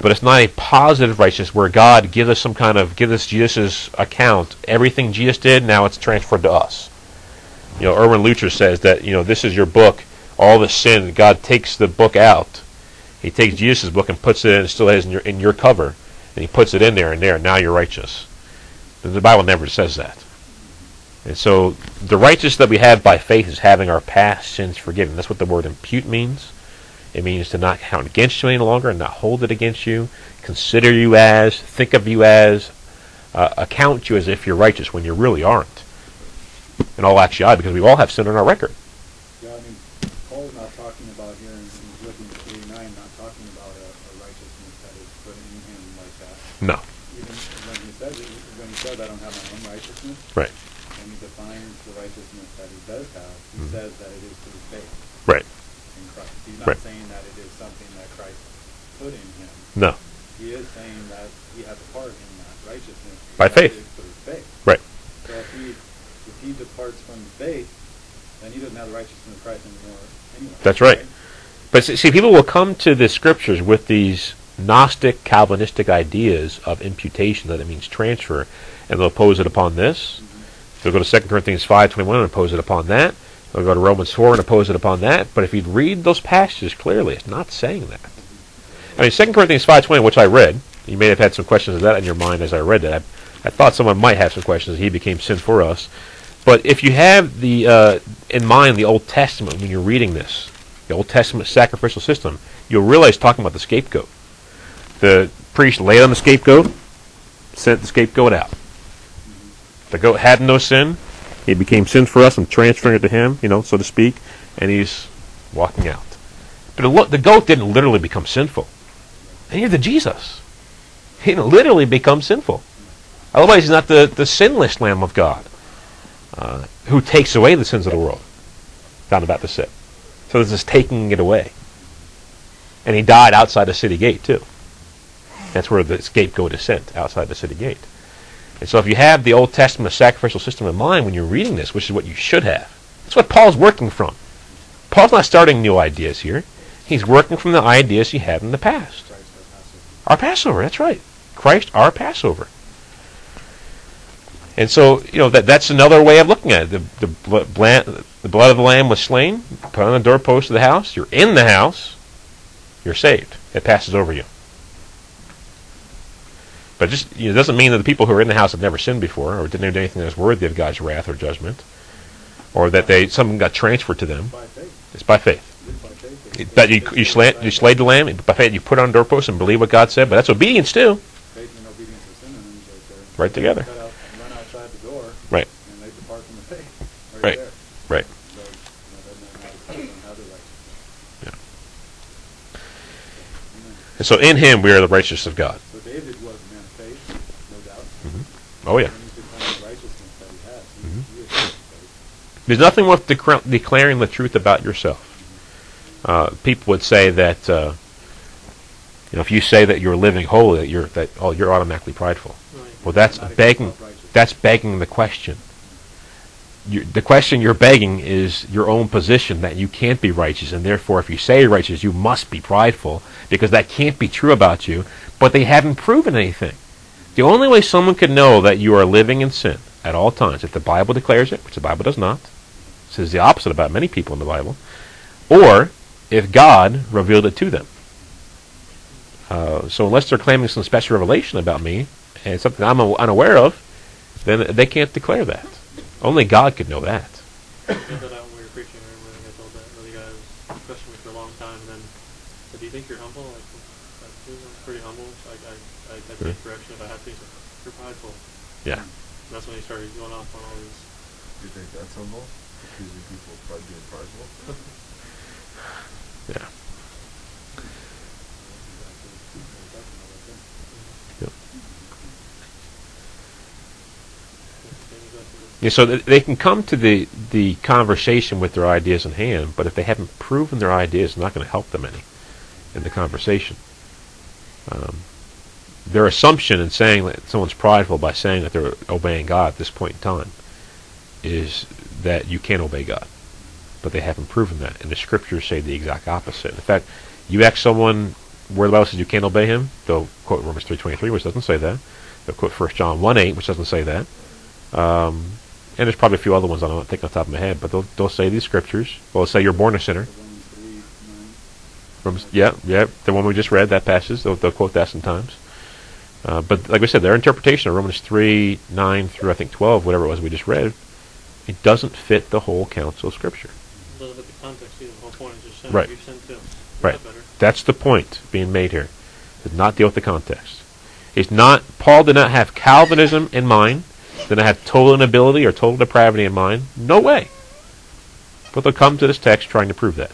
S1: but it's not a positive righteousness where God gives us some kind of, gives us Jesus' account. Everything Jesus did, now it's transferred to us. You know, Erwin Luther says that, you know, this is your book, all the sin, God takes the book out. He takes Jesus' book and puts it in, still has in your, in your cover, and he puts it in there and there, now you're righteous. The Bible never says that. And so the righteousness that we have by faith is having our past sins forgiven. That's what the word impute means. It means to not count against you any longer and not hold it against you, consider you as, think of you as, uh, account you as if you're righteous when you really aren't. In all actuality, because we all have sin on our record.
S4: Yeah, I mean, Paul's not talking about here in, in Philippians 3 9, not talking about a, a righteousness that is put in him like that.
S1: No.
S4: Even when he says it, when he says, I don't have my own righteousness,
S1: Right.
S4: when he defines the righteousness that he does have, he
S1: Mhm.
S4: says that it is through faith
S1: Right.
S4: in Christ. He's not
S1: Right.
S4: saying that it is something that Christ put in him.
S1: No.
S4: He is saying that he has a part in that righteousness.
S1: By faith.
S4: through faith.
S1: Right.
S4: So if he, if he departs from faith, then he doesn't have the righteousness of Christ anymore anyway.
S1: That's right. But see- see, people will come to the scriptures with these Gnostic, Calvinistic ideas of imputation, that it means transfer, and they'll pose it upon this. They'll go to 2 Corinthians 5.21 and oppose it upon that. They'll go to Romans 4 and oppose it upon that. But if you read those passages clearly, it's not saying that. I mean, 2 Corinthians 5.20, which I read, you may have had some questions of that in your mind as I read that. I, I thought someone might have some questions. He became sin for us. But if you have the uh, in mind the Old Testament when you're reading this, the Old Testament sacrificial system, you'll realize talking about the scapegoat. The priest laid on the scapegoat, sent the scapegoat out. The goat had no sin. He became sin for us and transferring it to him, you know, so to speak, and he's walking out. But the, goat didn't literally become sinful. And you're the Jesus. He didn't literally become sinful. Otherwise, he's not the, the sinless Lamb of God uh, who takes away the sins of the world. John the Baptist said. So this is taking it away. And he died outside the city gate, too. That's where the scapegoat is sent, outside the city gate. And so if you have the Old Testament sacrificial system in mind when you're reading this, which is what you should have, that's what Paul's working from. Paul's not starting new ideas here. He's working from the ideas he had in the past.
S2: Christ our Passover.
S1: Our Passover, that's right. Christ, our Passover. And so, you know, that that's another way of looking at it. The, the, bl- the blood of the Lamb was slain, put on the doorpost of the house. You're in the house. You're saved. It passes over you. But just you know, it doesn't mean that the people who are in the house have never sinned before, or didn't do anything that's worthy of God's wrath or judgment, or that they something got transferred to them.
S2: By.
S1: It's by faith.
S2: Live by faith.
S1: It- That you you, you slayed the lamb by faith. You put on the doorpost and believe what God said. But that's obedience too.
S2: Faith and obedience right.
S1: Right together.
S2: Out, run outside the door.
S1: Right.
S2: And they depart from the faith.
S1: Right. Right.
S2: So, you know, that man had to tell them how to like.
S1: And so in Him we are the righteousness of God.
S2: So David was a man of faith, no doubt.
S1: Oh yeah.
S2: And he could claim the righteousness that he has. yeah.
S1: Mm-hmm.
S2: he is man of faith.
S1: There's nothing worth decra- declaring the truth about yourself. Uh, people would say that uh, you know if you say that you're living holy, that you're that oh you're automatically prideful. Well, that's begging. That's begging the question. You, the question you're begging is your own position that you can't be righteous, and therefore, if you say righteous, you must be prideful because that can't be true about you. But they haven't proven anything. The only way someone could know that you are living in sin at all times, if the Bible declares it, which the Bible does not, says the opposite about many people in the Bible, or if God revealed it to them. Uh, so unless they're claiming some special revelation about me, and something I'm unaware of, then they can't declare that. Only God could know that.
S3: I found that out when we were preaching. I remember I told that the guy was questioning me for a long time, and then said, "Do you think you're humble?" Like, I'm pretty humble. So I, I, I, I take
S1: Really?
S3: correction if I have to. He's like, You're prideful.
S1: Yeah.
S3: And that's when he started going off on all these.
S2: Do you think that's humble? Accusing people of pride being prideful?
S1: Yeah. Yep. Yeah, so th- they can come to the, the conversation with their ideas in hand, but if they haven't proven their ideas, it's not going to help them any in the conversation. Um, their assumption in saying that someone's prideful by saying that they're obeying God at this point in time is that you can't obey God. But they haven't proven that. And the scriptures say the exact opposite. In fact, you ask someone where the Bible says you can't obey him, they'll quote Romans 3.23, which doesn't say that. They'll quote 1 John 1.8, which doesn't say that. Um, and there's probably a few other ones I don't think the top of my head, but they'll, they'll say these scriptures. Well, they'll say you're born a sinner.
S2: Romans 3, 9.
S1: Romans, yeah, yeah, the one we just read, that passage, they'll, they'll quote that sometimes. Uh, but like we said, their interpretation of Romans 3, 9 through I think 12, whatever it was we just read, it doesn't fit the whole counsel of Scripture.
S3: It doesn't fit the context either. The whole point is just sin.
S1: Right.
S3: You sin too.
S1: Right. That's the point being made here. Does not deal with the context. It's not Paul did not have Calvinism in mind, did not have total inability or total depravity in mind. No way. But they'll come to this text trying to prove that.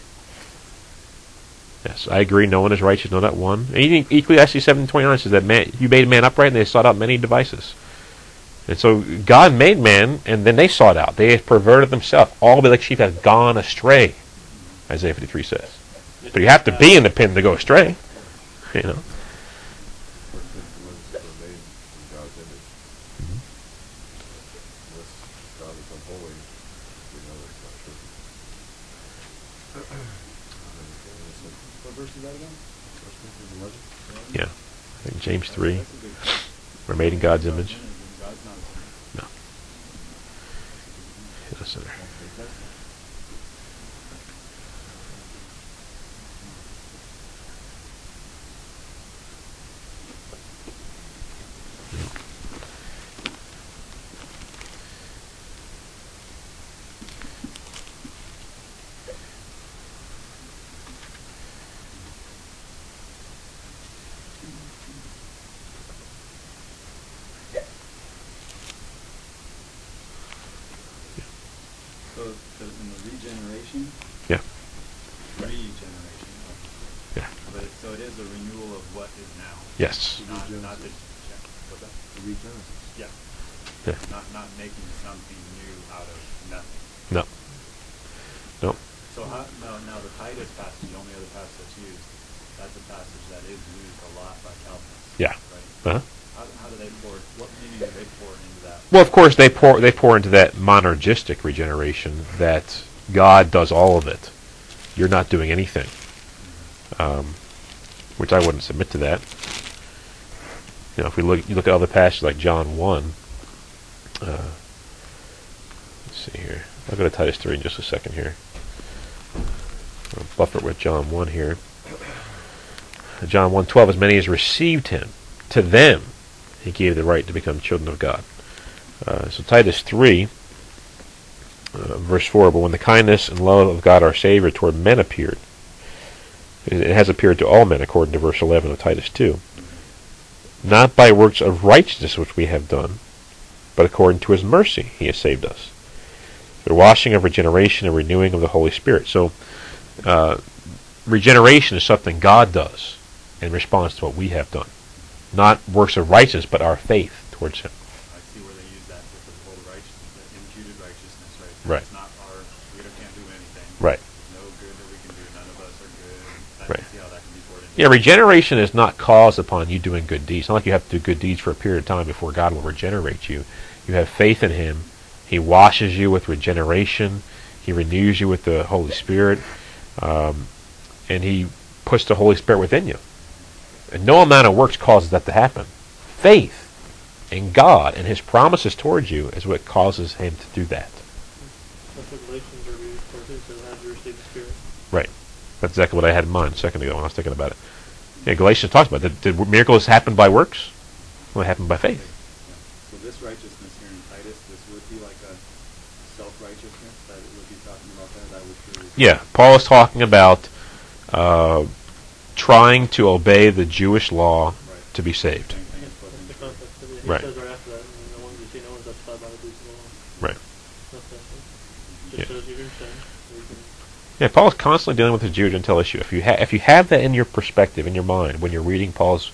S1: Yes, I agree. No one is righteous, no not one. And Ecclesiastes seven twenty nine says that man you made man upright and they sought out many devices. And so God made man and then they sought out. They have perverted themselves. All be like sheep have gone astray. Isaiah fifty three says. But you have to be in the pen to go astray. You know.
S2: We're sinful were made in God's image. Unless God is unholy, we know that's not true. What verse is that again? First Corinthians 11?
S1: Yeah. I think James three.
S2: That's a big-
S1: We're made in God's image.
S2: God's not a sinner.
S1: No.
S4: So, so in the regeneration,
S1: Yeah.
S4: regeneration,
S1: Yeah.
S4: but it, so it is a renewal of what is now.
S1: Yes.
S4: Not,
S2: Regenesis.
S4: not the, yeah, what's that?
S2: The regenesis.
S4: Yeah.
S1: Yeah.
S4: Not, not making something new out of nothing.
S1: No. No.
S4: So how, now, now the Titus passage, the only other passage that's used, that's a passage that is used a lot by Calvinists.
S1: Yeah.
S4: Right?
S1: Uh-huh.
S4: How, how do they pour, what meaning do they pour into that?
S1: Well, of course, they pour they pour into that monergistic regeneration that God does all of it. You're not doing anything, um, which I wouldn't submit to that. You know, if we look, you look at other passages like John one. Uh, let's see here. I'll go to Titus three in just a second here. I'll buffer with John one here. John 1:12 As many as received him, to them he gave the right to become children of God. Uh, so Titus 3, uh, verse 4, But when the kindness and love of God our Savior toward men appeared, it has appeared to all men, according to verse 11 of Titus 2, not by works of righteousness which we have done, but according to his mercy he has saved us, the washing of regeneration and renewing of the Holy Spirit. So, uh, regeneration is something God does in response to what we have done. Not works of righteousness, but our faith towards him.
S4: I see where they use that with the whole righteousness, the imputed righteousness, right?
S1: Right.
S4: It's not our, we don't- can't do anything.
S1: Right.
S4: No good that we can do. None of us are good. I
S1: Right.
S4: see how that can be poured into.
S1: Yeah, regeneration is not caused upon you doing good deeds. It's not like you have to do good deeds for a period of time before God will regenerate you. You have faith in Him. He washes you with regeneration. He renews you with the Holy Spirit. Um, and He puts the Holy Spirit within you. And no amount of works causes that to happen. Faith in God and His promises towards you is what causes Him to do that.
S3: That's what Galatians are used for too, so have you received the Spirit?
S1: Right. That's exactly what I had in mind a second ago when I was thinking about it. Yeah, Galatians talks about it. Did, did miracles happen by works? Well, it happened by faith.
S4: So this righteousness here in Titus, this would be like a self-righteousness that it would be talking about that. That would truly.
S1: Yeah, Paul is talking about uh, trying to obey the Jewish law
S4: Right.
S1: to be saved.
S4: Same thing as put
S3: That's the
S4: into-
S3: context of it. He
S1: Right.
S3: right after that, and no one, you see, no one's justified by the deeds of the law.
S1: Right. Yeah.
S3: Just shows you your sin. You can,
S1: Yeah, Paul is constantly dealing with the Jew Gentile issue. If you ha- if you have that in your perspective, in your mind, when you're reading Paul's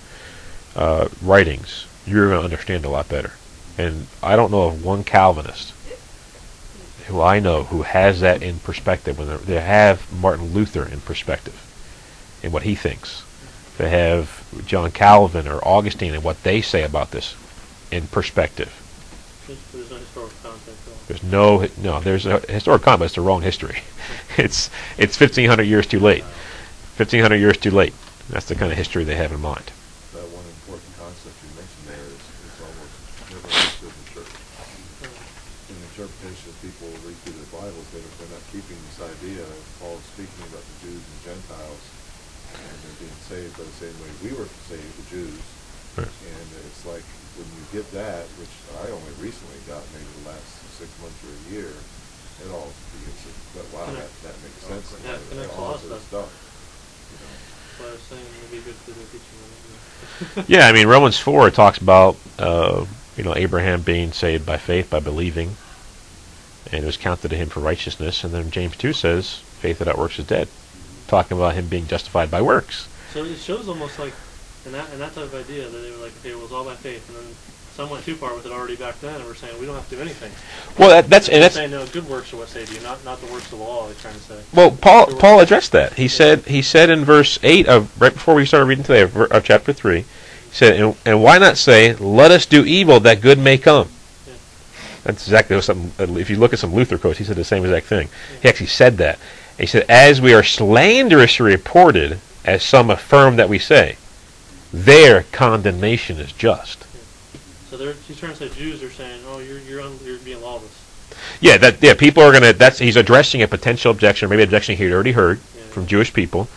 S1: uh, writings, you're going to understand a lot better. And I don't know of one Calvinist who I know who has that in perspective. When they have Martin Luther in perspective, in what he thinks. To have John Calvin or Augustine and what they say about this in perspective.
S3: there's no historical context.
S1: There's no no. There's a historic comment. It's the wrong history. It's it's 1500 years too late. 1500 years too late. That's the kind of history they have in mind.
S2: That one important concept you mentioned there is, is almost never understood in the church. In the interpretation of people who read through their Bibles, they, they're not keeping this idea of Paul speaking about the Jews and Gentiles, and they're being saved by the same way we were saved, the Jews.
S1: Right.
S2: And it's like, when you get that, which I only recently got, maybe the last six months or a year, it all begins to, but wow, that, that makes sense.
S3: Yeah, it connects a of
S2: All this
S3: stuff.
S2: You know.
S3: That's why I was saying it'd be good to do teaching on.
S1: Yeah, I mean Romans 4 talks about uh, you know Abraham being saved by faith by believing, and it was counted to him for righteousness. And then James 2 says faith without works is dead, talking about him being justified by works.
S3: So it shows almost like, in that, in that type of idea, that they were like, okay, it was all by faith, and then some went too far with it already back then, and we're saying we don't have to do anything.
S1: Well, that, that's and that's
S3: saying no, good works are what save you, not not the works of the law. They're trying to say.
S1: Well, Paul Paul addressed that. He said he said in verse eight of right before we started reading today of, of chapter three, he said, and, "And why not say, let us do evil that good may come."
S3: Yeah.
S1: That's exactly what some. Uh, if you look at some Luther quotes, he said the same exact thing. He actually said that. He said, "As we are slanderously reported, as some affirm that we say, their condemnation is just."
S3: So they're he's trying to say Jews are saying, oh, you're you're un, you're being lawless.
S1: Yeah, that yeah, people are gonna. That's he's addressing a potential objection, or maybe objection he'd already heard
S3: Yeah.
S1: from Jewish people.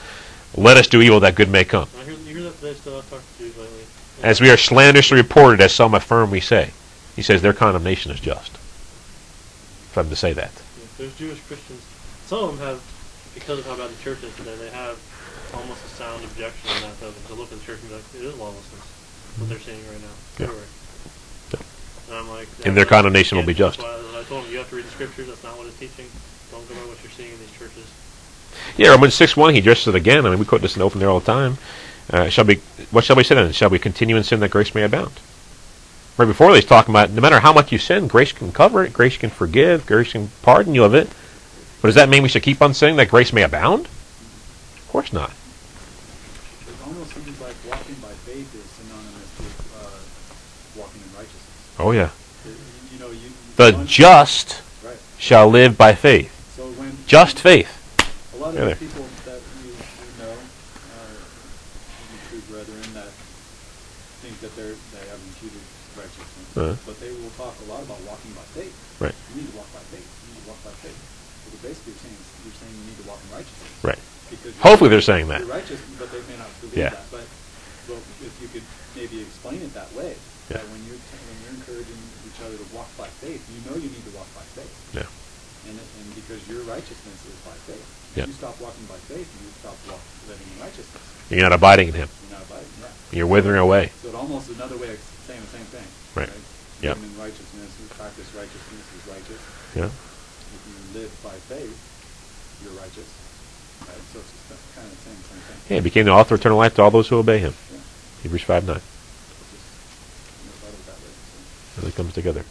S1: Let us do evil that good may come.
S3: I hear, you hear that today still. I've talked to Jews lately.
S1: As we are slanderously reported, as some affirm we say. He says their condemnation is just. For them to say that.
S3: Yeah, There's Jewish Christians. Some of them have, because of how bad the church is today, they have almost a sound objection on that. Though, to look at the church and be like, it is lawlessness. What they're seeing right now.
S1: Yeah.
S3: Everywhere. And I'm like,
S1: And their condemnation will be just.
S3: That's why, that's why I told him, you have to read the scriptures. That's not what it's teaching. Don't go by what you're seeing in these churches.
S1: Yeah, Romans six one. He addresses it again. I mean, we quote this in open there all the time. Uh, shall we? What shall we say then? Shall we continue in sin that grace may abound? Right before this, talking about no matter how much you sin, grace can cover it. Grace can forgive. Grace can pardon you of it. But does that mean we should keep on sinning that grace may abound? Of course not.
S4: It almost seems like walking by faith is synonymous with uh, walking in righteousness.
S1: Oh yeah.
S4: You, you know, you
S1: The
S4: one-
S1: just
S4: right.
S1: shall live by faith.
S4: So when
S1: Just faith.
S4: a lot of
S1: Yeah,
S4: the people that you, you know, are the true brethren that think that they're they have imputed righteousness,
S1: Uh-huh.
S4: but they will talk a lot about walking by faith.
S1: Right.
S4: You need to walk by faith. You need to walk by faith. But they're basically saying you're saying you need to walk in righteousness.
S1: Right.
S4: Because
S1: Hopefully they're saying that.
S4: You're righteous, but they may not believe
S1: Yeah.
S4: that. But well, if you could maybe explain it that way,
S1: Yeah.
S4: that when you're t- when you're encouraging each other to walk by faith, you know you need to walk by faith,
S1: Yeah.
S4: and it- and because your righteousness is by faith.
S1: Yeah.
S4: You stop walking by faith, and you stop walk, living in righteousness.
S1: You're not abiding in Him.
S4: You're not abiding. Yeah.
S1: You're withering away.
S4: So it almost another way of saying the same thing.
S1: Right. Yeah.
S4: Living in righteousness, you practice righteousness is righteous.
S1: Yeah.
S4: If you live by faith, you're righteous. Right. So it's just kind of the same, same thing.
S1: Yeah, he became the author of eternal life to all those who obey Him.
S4: Yeah.
S1: Hebrews five nine.
S4: It's just, you know, it way. So.
S1: Really comes together.